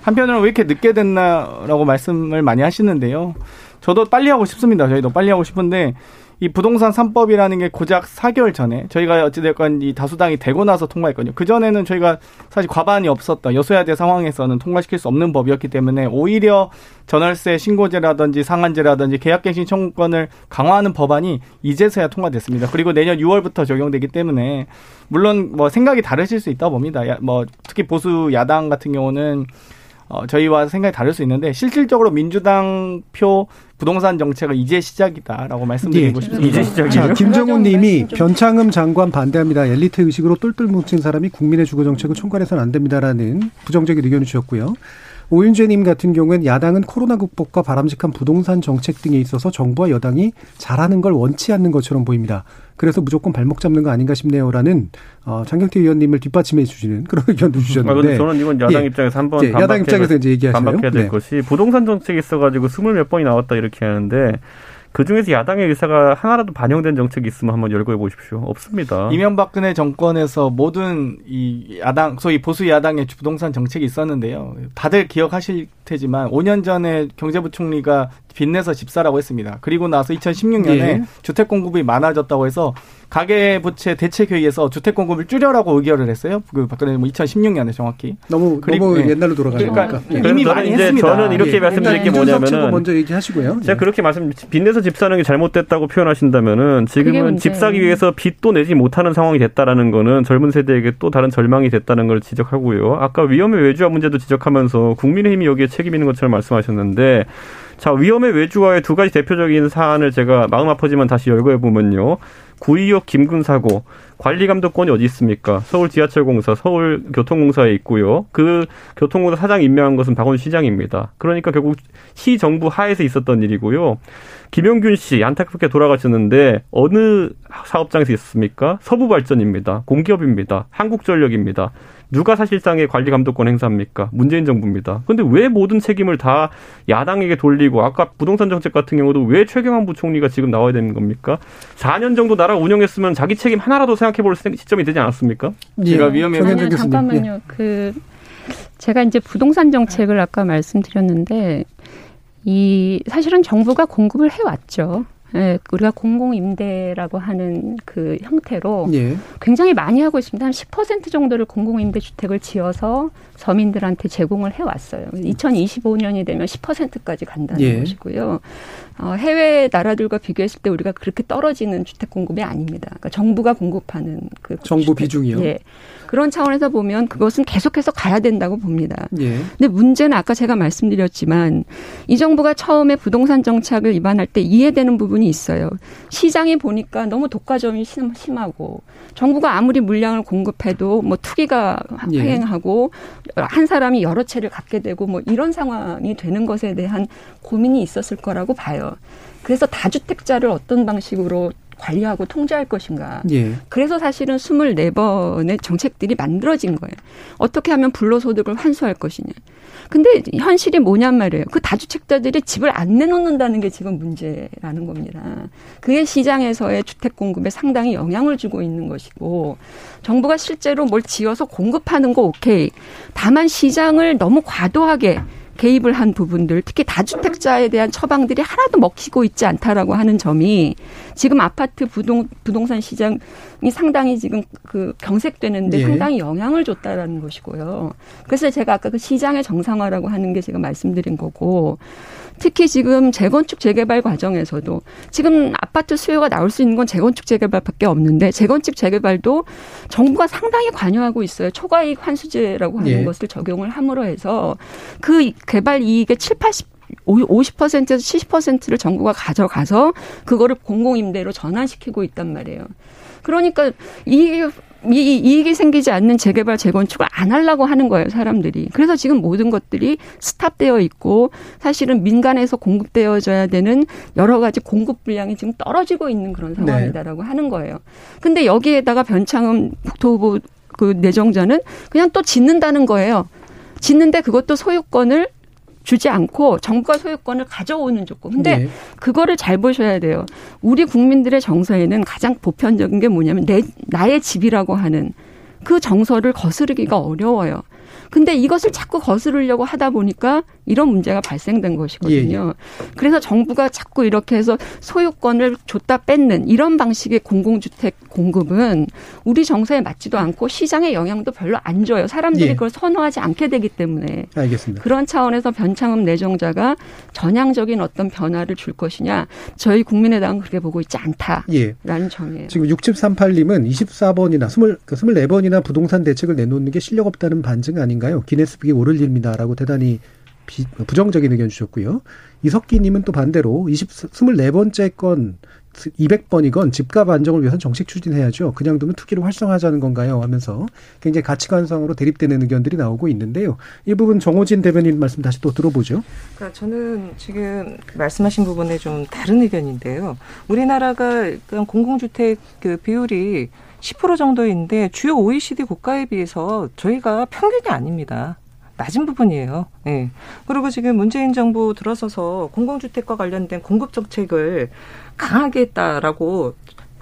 한편으로는 왜 이렇게 늦게 됐나라고 말씀을 많이 하시는데요. 저도 빨리 하고 싶습니다. 저희도 빨리 하고 싶은데 이 부동산 3법이라는 게 고작 4개월 전에 저희가 어찌됐건 이 다수당이 되고 나서 통과했거든요. 그전에는 저희가 사실 과반이 없었던 여소야대 상황에서는 통과시킬 수 없는 법이었기 때문에 오히려 전월세 신고제라든지 상한제라든지 계약갱신 청구권을 강화하는 법안이 이제서야 통과됐습니다. 그리고 내년 6월부터 적용되기 때문에 물론 뭐 생각이 다르실 수 있다 봅니다. 뭐 특히 보수 야당 같은 경우는 어, 저희와 생각이 다를 수 있는데 실질적으로 민주당 표 부동산 정책은 이제 시작이다라고 말씀드리고 네. 싶습니다. 이제 시작이에요. 김정훈 님이 변창흠 장관 반대합니다. 엘리트 의식으로 똘똘 뭉친 사람이 국민의 주거 정책을 총괄해서는 안 됩니다라는 부정적인 의견을 주셨고요. 오윤재님 같은 경우는 야당은 코로나 극복과 바람직한 부동산 정책 등에 있어서 정부와 여당이 잘하는 걸 원치 않는 것처럼 보입니다. 그래서 무조건 발목 잡는 거 아닌가 싶네요라는 어, 장경태 의원님을 뒷받침해 주시는 그런 의견도 주셨는데. 아, 저는 이건 야당 예. 입장에서 한번 예, 야당 입장에서 이제 얘기하시나요? 반박해야 될 네. 것이 부동산 정책이 있어가지고 스물 몇 번이 나왔다 이렇게 하는데 그 중에서 야당의 의사가 하나라도 반영된 정책이 있으면 한번 열거해 보십시오. 없습니다. 이명박근혜 정권에서 모든 이 야당, 소위 보수 야당의 부동산 정책이 있었는데요. 다들 기억하실 테지만 5년 전에 경제부총리가 빚내서 집사라고 했습니다. 그리고 나서 2016년에 예. 주택 공급이 많아졌다고 해서 가계부채 대책회의에서 주택 공급을 줄여라고 의결을 했어요. 그 박근혜 뭐 2016년에 정확히. 너무 그리고 너무 예. 옛날로 돌아가니까 그러니까 예. 이미 많이 이제 했습니다. 저는 이렇게 예. 말씀드릴 게 뭐냐면은 먼저 얘기하시고요. 제가 그렇게 말씀 빚내서 집 사는 게 잘못됐다고 표현하신다면은 지금은 집 사기 위해서 빚도 내지 못하는 상황이 됐다라는 거는 젊은 세대에게 또 다른 절망이 됐다는 걸 지적하고요. 아까 위험의 외주화 문제도 지적하면서 국민의힘이 여기에 책임 있는 것처럼 말씀하셨는데 자, 위험의 외주화의 두 가지 대표적인 사안을 제가 마음 아프지만 다시 열거해 보면요. 구의역 김군 사고, 관리 감독권이 어디 있습니까? 서울 지하철공사, 서울 교통공사에 있고요. 그 교통공사 사장 임명한 것은 박원순 시장입니다. 그러니까 결국 시 정부 하에서 있었던 일이고요. 김용균 씨 안타깝게 돌아가셨는데 어느 사업장에서 있었습니까? 서부발전입니다. 공기업입니다. 한국전력입니다. 누가 사실상의 관리 감독권 행사합니까? 문재인 정부입니다. 그런데 왜 모든 책임을 다 야당에게 돌리고 아까 부동산 정책 같은 경우도 왜 최경환 부총리가 지금 나와야 되는 겁니까? 4년 정도 나라 운영했으면 자기 책임 하나라도 생각해 볼 시점이 되지 않았습니까? 예. 제가 위험해요. 아니요, 잠깐만요. 예. 그 제가 이제 부동산 정책을 아까 말씀드렸는데 이 사실은 정부가 공급을 해왔죠. 예, 우리가 공공 임대라고 하는 그 형태로 예. 굉장히 많이 하고 있습니다. 한 10% 정도를 공공 임대 주택을 지어서 서민들한테 제공을 해 왔어요. 2025년이 되면 10%까지 간다는 예. 것이고요. 어, 해외 나라들과 비교했을 때 우리가 그렇게 떨어지는 주택 공급이 아닙니다. 그러니까 정부가 공급하는 그 정부 주택. 비중이요. 예. 그런 차원에서 보면 그것은 계속해서 가야 된다고 봅니다. 예. 근데 문제는 아까 제가 말씀드렸지만 이 정부가 처음에 부동산 정책을 입안할 때 이해되는 부분이 있어요. 시장이 보니까 너무 독과점이 심 하고 정부가 아무리 물량을 공급해도 뭐 투기가 예. 횡행하고 한 사람이 여러 채를 갖게 되고 뭐 이런 상황이 되는 것에 대한 고민이 있었을 거라고 봐요. 그래서 다주택자를 어떤 방식으로 관리하고 통제할 것인가. 예. 그래서 사실은 24번의 정책들이 만들어진 거예요. 어떻게 하면 불로소득을 환수할 것이냐. 근데 현실이 뭐냔 말이에요. 그 다주택자들이 집을 안 내놓는다는 게 지금 문제라는 겁니다. 그게 시장에서의 주택 공급에 상당히 영향을 주고 있는 것이고 정부가 실제로 뭘 지어서 공급하는 거 오케이. 다만 시장을 너무 과도하게 개입을 한 부분들, 특히 다주택자에 대한 처방들이 하나도 먹히고 있지 않다라고 하는 점이 지금 아파트 부동 부동산 시장이 상당히 지금 그 경색되는데 예. 상당히 영향을 줬다라는 것이고요. 그래서 제가 아까 그 시장의 정상화라고 하는 게 제가 말씀드린 거고 특히 지금 재건축 재개발 과정에서도 지금 아파트 수요가 나올 수 있는 건 재건축 재개발밖에 없는데 재건축 재개발도 정부가 상당히 관여하고 있어요. 초과이익 환수제라고 하는 예. 것을 적용을 함으로 해서 그 개발 이익의 7, 80 50%에서 70%를 정부가 가져가서 그거를 공공임대로 전환시키고 있단 말이에요. 그러니까 이 이, 이익이 생기지 않는 재개발 재건축을 안 하려고 하는 거예요 사람들이 그래서 지금 모든 것들이 스탑되어 있고 사실은 민간에서 공급되어져야 되는 여러 가지 공급 분량이 지금 떨어지고 있는 그런 네. 상황이다라고 네. 하는 거예요 근데 여기에다가 변창흠 국토부 그 내정자는 그냥 또 짓는다는 거예요 짓는데 그것도 소유권을 주지 않고 정부가 소유권을 가져오는 조건. 근데 네. 그거를 잘 보셔야 돼요. 우리 국민들의 정서에는 가장 보편적인 게 뭐냐면 내 나의 집이라고 하는 그 정서를 거스르기가 어려워요. 근데 이것을 자꾸 거스르려고 하다 보니까 이런 문제가 발생된 것이거든요. 예, 예. 그래서 정부가 자꾸 이렇게 해서 소유권을 줬다 뺏는 이런 방식의 공공주택 공급은 우리 정서에 맞지도 않고 시장에 영향도 별로 안 줘요. 사람들이 예. 그걸 선호하지 않게 되기 때문에. 알겠습니다. 그런 차원에서 변창흠 내정자가 전향적인 어떤 변화를 줄 것이냐 저희 국민의당은 그렇게 보고 있지 않다라는 예. 점이에요. 지금 6738님은 24번이나 20, 24번이나 부동산 대책을 내놓는 게 실력 없다는 반증 아닌가 아닌가요? 기네스북에 오를 일입니다라고 대단히 비, 부정적인 의견 주셨고요. 이석기님은 또 반대로 20, 24번째 건 200번이건 집값 안정을 위해서 정책 추진해야죠. 그냥 두면 투기를 활성화하자는 건가요? 하면서 굉장히 가치관상으로 대립되는 의견들이 나오고 있는데요. 이 부분 정호진 대변인 말씀 다시 또 들어보죠. 그러니까 저는 지금 말씀하신 부분에 좀 다른 의견인데요. 우리나라가 공공주택 그 비율이 10% 정도인데 주요 OECD 국가에 비해서 저희가 평균이 아닙니다. 낮은 부분이에요. 예. 네. 그리고 지금 문재인 정부 들어서서 공공주택과 관련된 공급 정책을 강하게 했다라고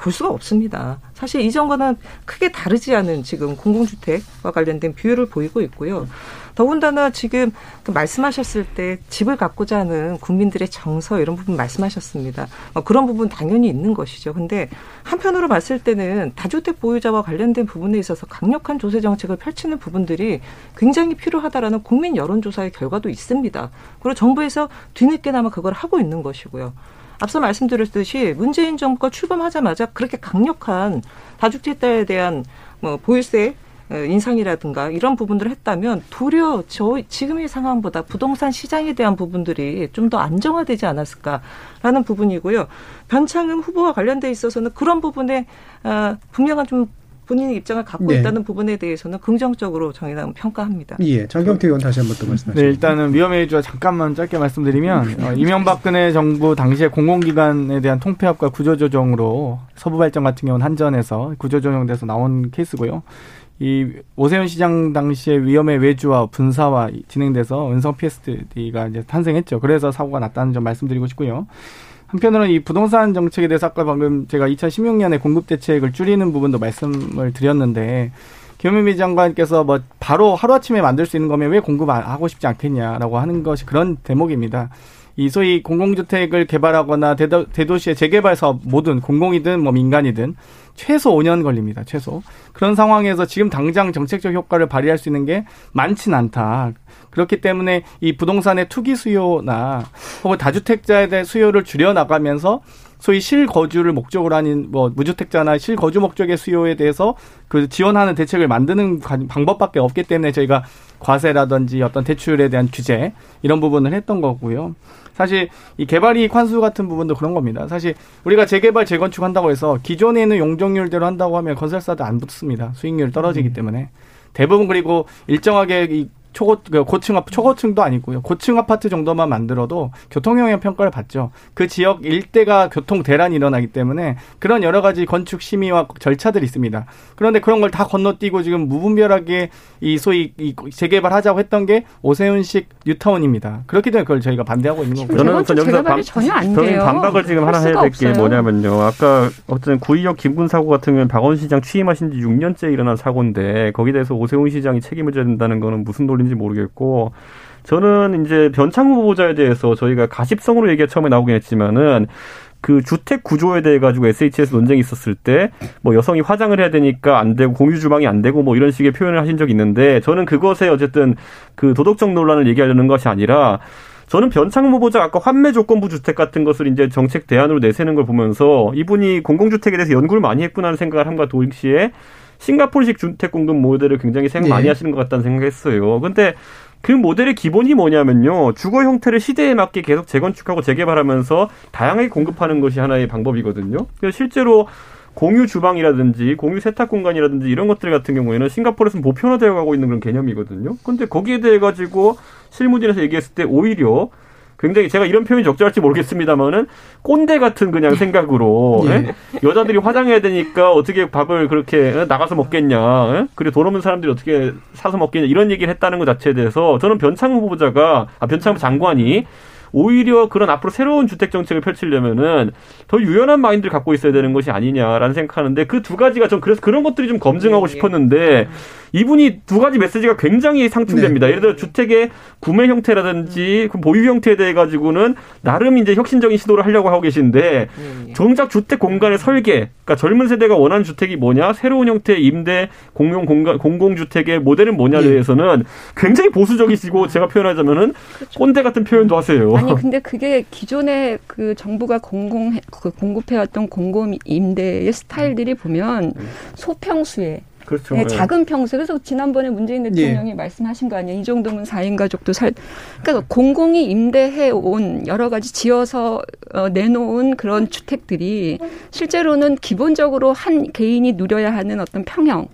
볼 수가 없습니다. 사실 이전과는 크게 다르지 않은 지금 공공주택과 관련된 비율을 보이고 있고요. 더군다나 지금 그 말씀하셨을 때 집을 갖고자 하는 국민들의 정서 이런 부분 말씀하셨습니다. 어, 그런 부분 당연히 있는 것이죠. 근데 한편으로 봤을 때는 다주택 보유자와 관련된 부분에 있어서 강력한 조세 정책을 펼치는 부분들이 굉장히 필요하다라는 국민 여론조사의 결과도 있습니다. 그리고 정부에서 뒤늦게나마 그걸 하고 있는 것이고요. 앞서 말씀드렸듯이 문재인 정부가 출범하자마자 그렇게 강력한 다주택자에 대한 뭐 보유세 어, 인상이라든가 이런 부분들을 했다면 도리어 저 지금의 상황보다 부동산 시장에 대한 부분들이 좀 더 안정화되지 않았을까라는 부분이고요. 변창흠 후보와 관련돼 있어서는 그런 부분에 어, 분명한 좀 본인의 입장을 갖고 네. 있다는 부분에 대해서는 긍정적으로 정의당은 평가합니다. 예, 장경태 의원 다시 한번 또 말씀하시죠. 네, 일단은 위험의 주와 잠깐만 짧게 말씀드리면 어, 이명박근혜 정부 당시에 공공기관에 대한 통폐합과 구조조정으로 서부 발전 같은 경우는 한전에서 구조조정돼서 나온 케이스고요. 이 오세훈 시장 당시에 위험의 외주와 분사와 진행돼서 은성 PSD가 이제 탄생했죠. 그래서 사고가 났다는 점 말씀드리고 싶고요. 한편으로는 이 부동산 정책에 대해서 아까 방금 제가 2016년에 공급 대책을 줄이는 부분도 말씀을 드렸는데 김현미 장관께서 뭐 바로 하루아침에 만들 수 있는 거면 왜 공급 안 하고 싶지 않겠냐라고 하는 것이 그런 대목입니다. 이 소위 공공주택을 개발하거나 대도, 대도시의 재개발 사업 모든 공공이든 뭐 민간이든 최소 5년 걸립니다. 최소. 그런 상황에서 지금 당장 정책적 효과를 발휘할 수 있는 게 많진 않다. 그렇기 때문에 이 부동산의 투기 수요나 혹은 다주택자에 대한 수요를 줄여 나가면서 소위 실거주를 목적으로 하는 뭐 무주택자나 실거주 목적의 수요에 대해서 그 지원하는 대책을 만드는 방법밖에 없기 때문에 저희가 과세라든지 어떤 대출에 대한 규제 이런 부분을 했던 거고요. 사실 이 개발이익 환수 같은 부분도 그런 겁니다. 사실 우리가 재개발 재건축 한다고 해서 기존에 있는 용적률대로 한다고 하면 건설사도 안 붙습니다. 수익률이 떨어지기 때문에 대부분 그리고 일정하게 이 초고 그 고층 아 초고층도 아니고요. 고층 아파트 정도만 만들어도 교통 영향 평가를 받죠. 그 지역 일대가 교통 대란이 일어나기 때문에 그런 여러 가지 건축 심의와 절차들이 있습니다. 그런데 그런 걸 다 건너뛰고 지금 무분별하게 이 소위 이 재개발하자고 했던 게 오세훈식 뉴타운입니다. 그렇기 때문에 그걸 저희가 반대하고 있는 거고요. 저는 전 여기서 반, 전혀 안 저는 돼요. 반박을 지금 하나 해야 될 게 뭐냐면요. 아까 어떤 구의역 김군 사고 같은 경우는 박원 시장 취임하신 지 6년째 일어난 사고인데 거기에 대해서 오세훈 시장이 책임을 져야 된다는 거는 무슨 논리인지 모르겠고 저는 이제 변창 후보자에 대해서 저희가 가십성으로 얘기가 처음에 나오긴 했지만은 그 주택 구조에 대해 가지고 SH에서 논쟁이 있었을 때 뭐 여성이 화장을 해야 되니까 안 되고 공유 주방이 안 되고 뭐 이런 식의 표현을 하신 적이 있는데 저는 그것에 어쨌든 그 도덕적 논란을 얘기하려는 것이 아니라 저는 변창 후보자 아까 환매 조건부 주택 같은 것을 이제 정책 대안으로 내세는 걸 보면서 이분이 공공주택에 대해서 연구를 많이 했구나 하는 생각을 함과 동시에 싱가포르식 주택 공급 모델을 굉장히 생각 많이 네. 하시는 것 같다는 생각했어요. 근데 그 모델의 기본이 뭐냐면요. 주거 형태를 시대에 맞게 계속 재건축하고 재개발하면서 다양하게 공급하는 것이 하나의 방법이거든요. 그래서 실제로 공유 주방이라든지 공유 세탁 공간이라든지 이런 것들 같은 경우에는 싱가포르에서는 보편화되어 가고 있는 그런 개념이거든요. 근데 거기에 대해 가지고 실무진에서 얘기했을 때 오히려 굉장히 제가 이런 표현이 적절할지 모르겠습니다만은 꼰대 같은 그냥 생각으로 예. 예? 여자들이 화장해야 되니까 어떻게 밥을 그렇게 어, 나가서 먹겠냐 예? 그리고 돈 없는 사람들이 어떻게 사서 먹겠냐 이런 얘기를 했다는 것 자체에 대해서 저는 변창 후보자가 아 변창 장관이 오히려 그런 앞으로 새로운 주택 정책을 펼치려면은 더 유연한 마인드를 갖고 있어야 되는 것이 아니냐라는 생각하는데 그 두 가지가 좀 그래서 그런 것들이 좀 검증하고 네. 싶었는데 이분이 두 가지 메시지가 굉장히 상충됩니다. 예를 들어 주택의 구매 형태라든지 그 보유 형태에 대해 가지고는 나름 이제 혁신적인 시도를 하려고 하고 계신데 예, 예. 정작 주택 공간의 설계, 그러니까 젊은 세대가 원하는 주택이 뭐냐, 새로운 형태의 임대 공용 공간 공공주택의 모델은 뭐냐에 예. 대해서는 굉장히 보수적이시고 제가 표현하자면은 꼰대 같은 표현도 하세요. 아니 근데 그게 기존에 그 정부가 공공 그 공급해왔던 공공 임대의 스타일들이 보면 소평수에 그렇죠. 네, 예. 작은 평수. 그래서 지난번에 문재인 대통령이 말씀하신 거 아니에요. 이 정도면 4인 가족도 살. 그러니까 공공이 임대해 온 여러 가지 지어서 어, 내놓은 그런 주택들이 실제로는 기본적으로 한 개인이 누려야 하는 어떤 평형.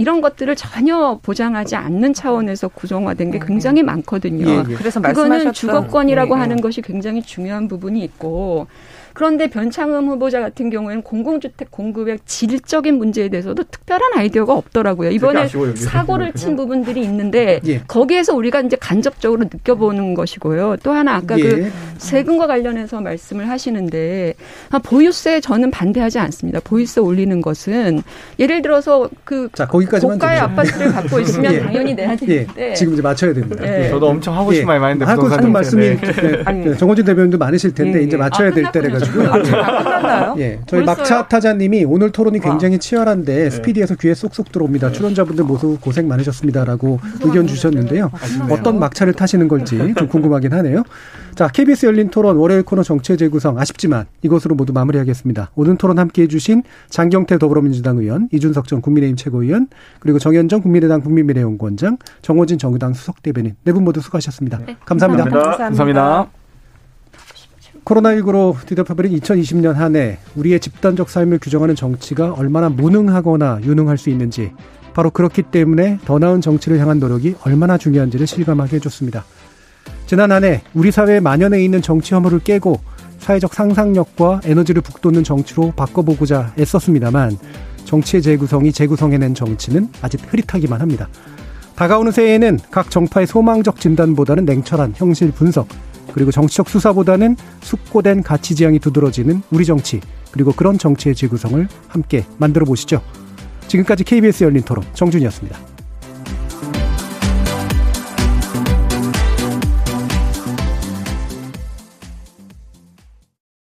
이런 것들을 전혀 보장하지 않는 차원에서 구성화된 게 굉장히 많거든요. 예, 예. 그래서 그거는 말씀하셨던 주거권이라고 예, 예. 하는 것이 굉장히 중요한 부분이 있고 그런데 변창흠 후보자 같은 경우에는 공공주택 공급의 질적인 문제에 대해서도 특별한 아이디어가 없더라고요. 이번에 아쉬워요. 사고를 친 부분들이 있는데 예. 거기에서 우리가 이제 간접적으로 느껴보는 것이고요. 또 하나 아까 그 예. 세금과 관련해서 말씀을 하시는데 아, 보유세 저는 반대하지 않습니다. 보유세 올리는 것은 예를 들어서 그 자, 거기까지만 고가의 듣죠. 아파트를 갖고 있으면 예. 당연히 내야 예. 되는데 지금 이제 맞춰야 됩니다. 예. 예. 저도 엄청 하고 싶은 예. 말이 많은데 하고 싶은. 말씀이 네. 네, 정호진 대변인도 많으실 텐데 예, 이제 예. 맞춰야 아, 될 때래 가 지고 아, 끝났나요? 예, 저희? 막차 타자님이 오늘 토론이 와. 굉장히 치열한데 스피디에서 귀에 쏙쏙 들어옵니다. 출연자분들 모두 고생 많으셨습니다라고 의견 주셨는데요. 어떤 막차를 타시는 걸지 좀 궁금하긴 하네요. 자, KBS 열린 토론 월요일 코너 정체 재구성 아쉽지만 이것으로 모두 마무리하겠습니다. 오늘 토론 함께해 주신 장경태 더불어민주당 의원, 이준석 전 국민의힘 최고위원, 그리고 정현정 국민의당 국민미래연구원장, 정호진 정의당 수석 대변인 네 분 모두 수고하셨습니다. 감사합니다. 감사합니다. 감사합니다. 코로나19로 뒤덮여버린 2020년 한 해 우리의 집단적 삶을 규정하는 정치가 얼마나 무능하거나 유능할 수 있는지 바로 그렇기 때문에 더 나은 정치를 향한 노력이 얼마나 중요한지를 실감하게 해줬습니다. 지난 한 해 우리 사회에 만연해 있는 정치 혐오를 깨고 사회적 상상력과 에너지를 북돋는 정치로 바꿔보고자 애썼습니다만 정치의 재구성이 재구성해낸 정치는 아직 흐릿하기만 합니다. 다가오는 새해에는 각 정파의 소망적 진단보다는 냉철한 형실 분석, 그리고 정치적 수사보다는 숙고된 가치 지향이 두드러지는 우리 정치, 그리고 그런 정치의 재구성을 함께 만들어 보시죠. 지금까지 KBS 열린 토론 정준이었습니다.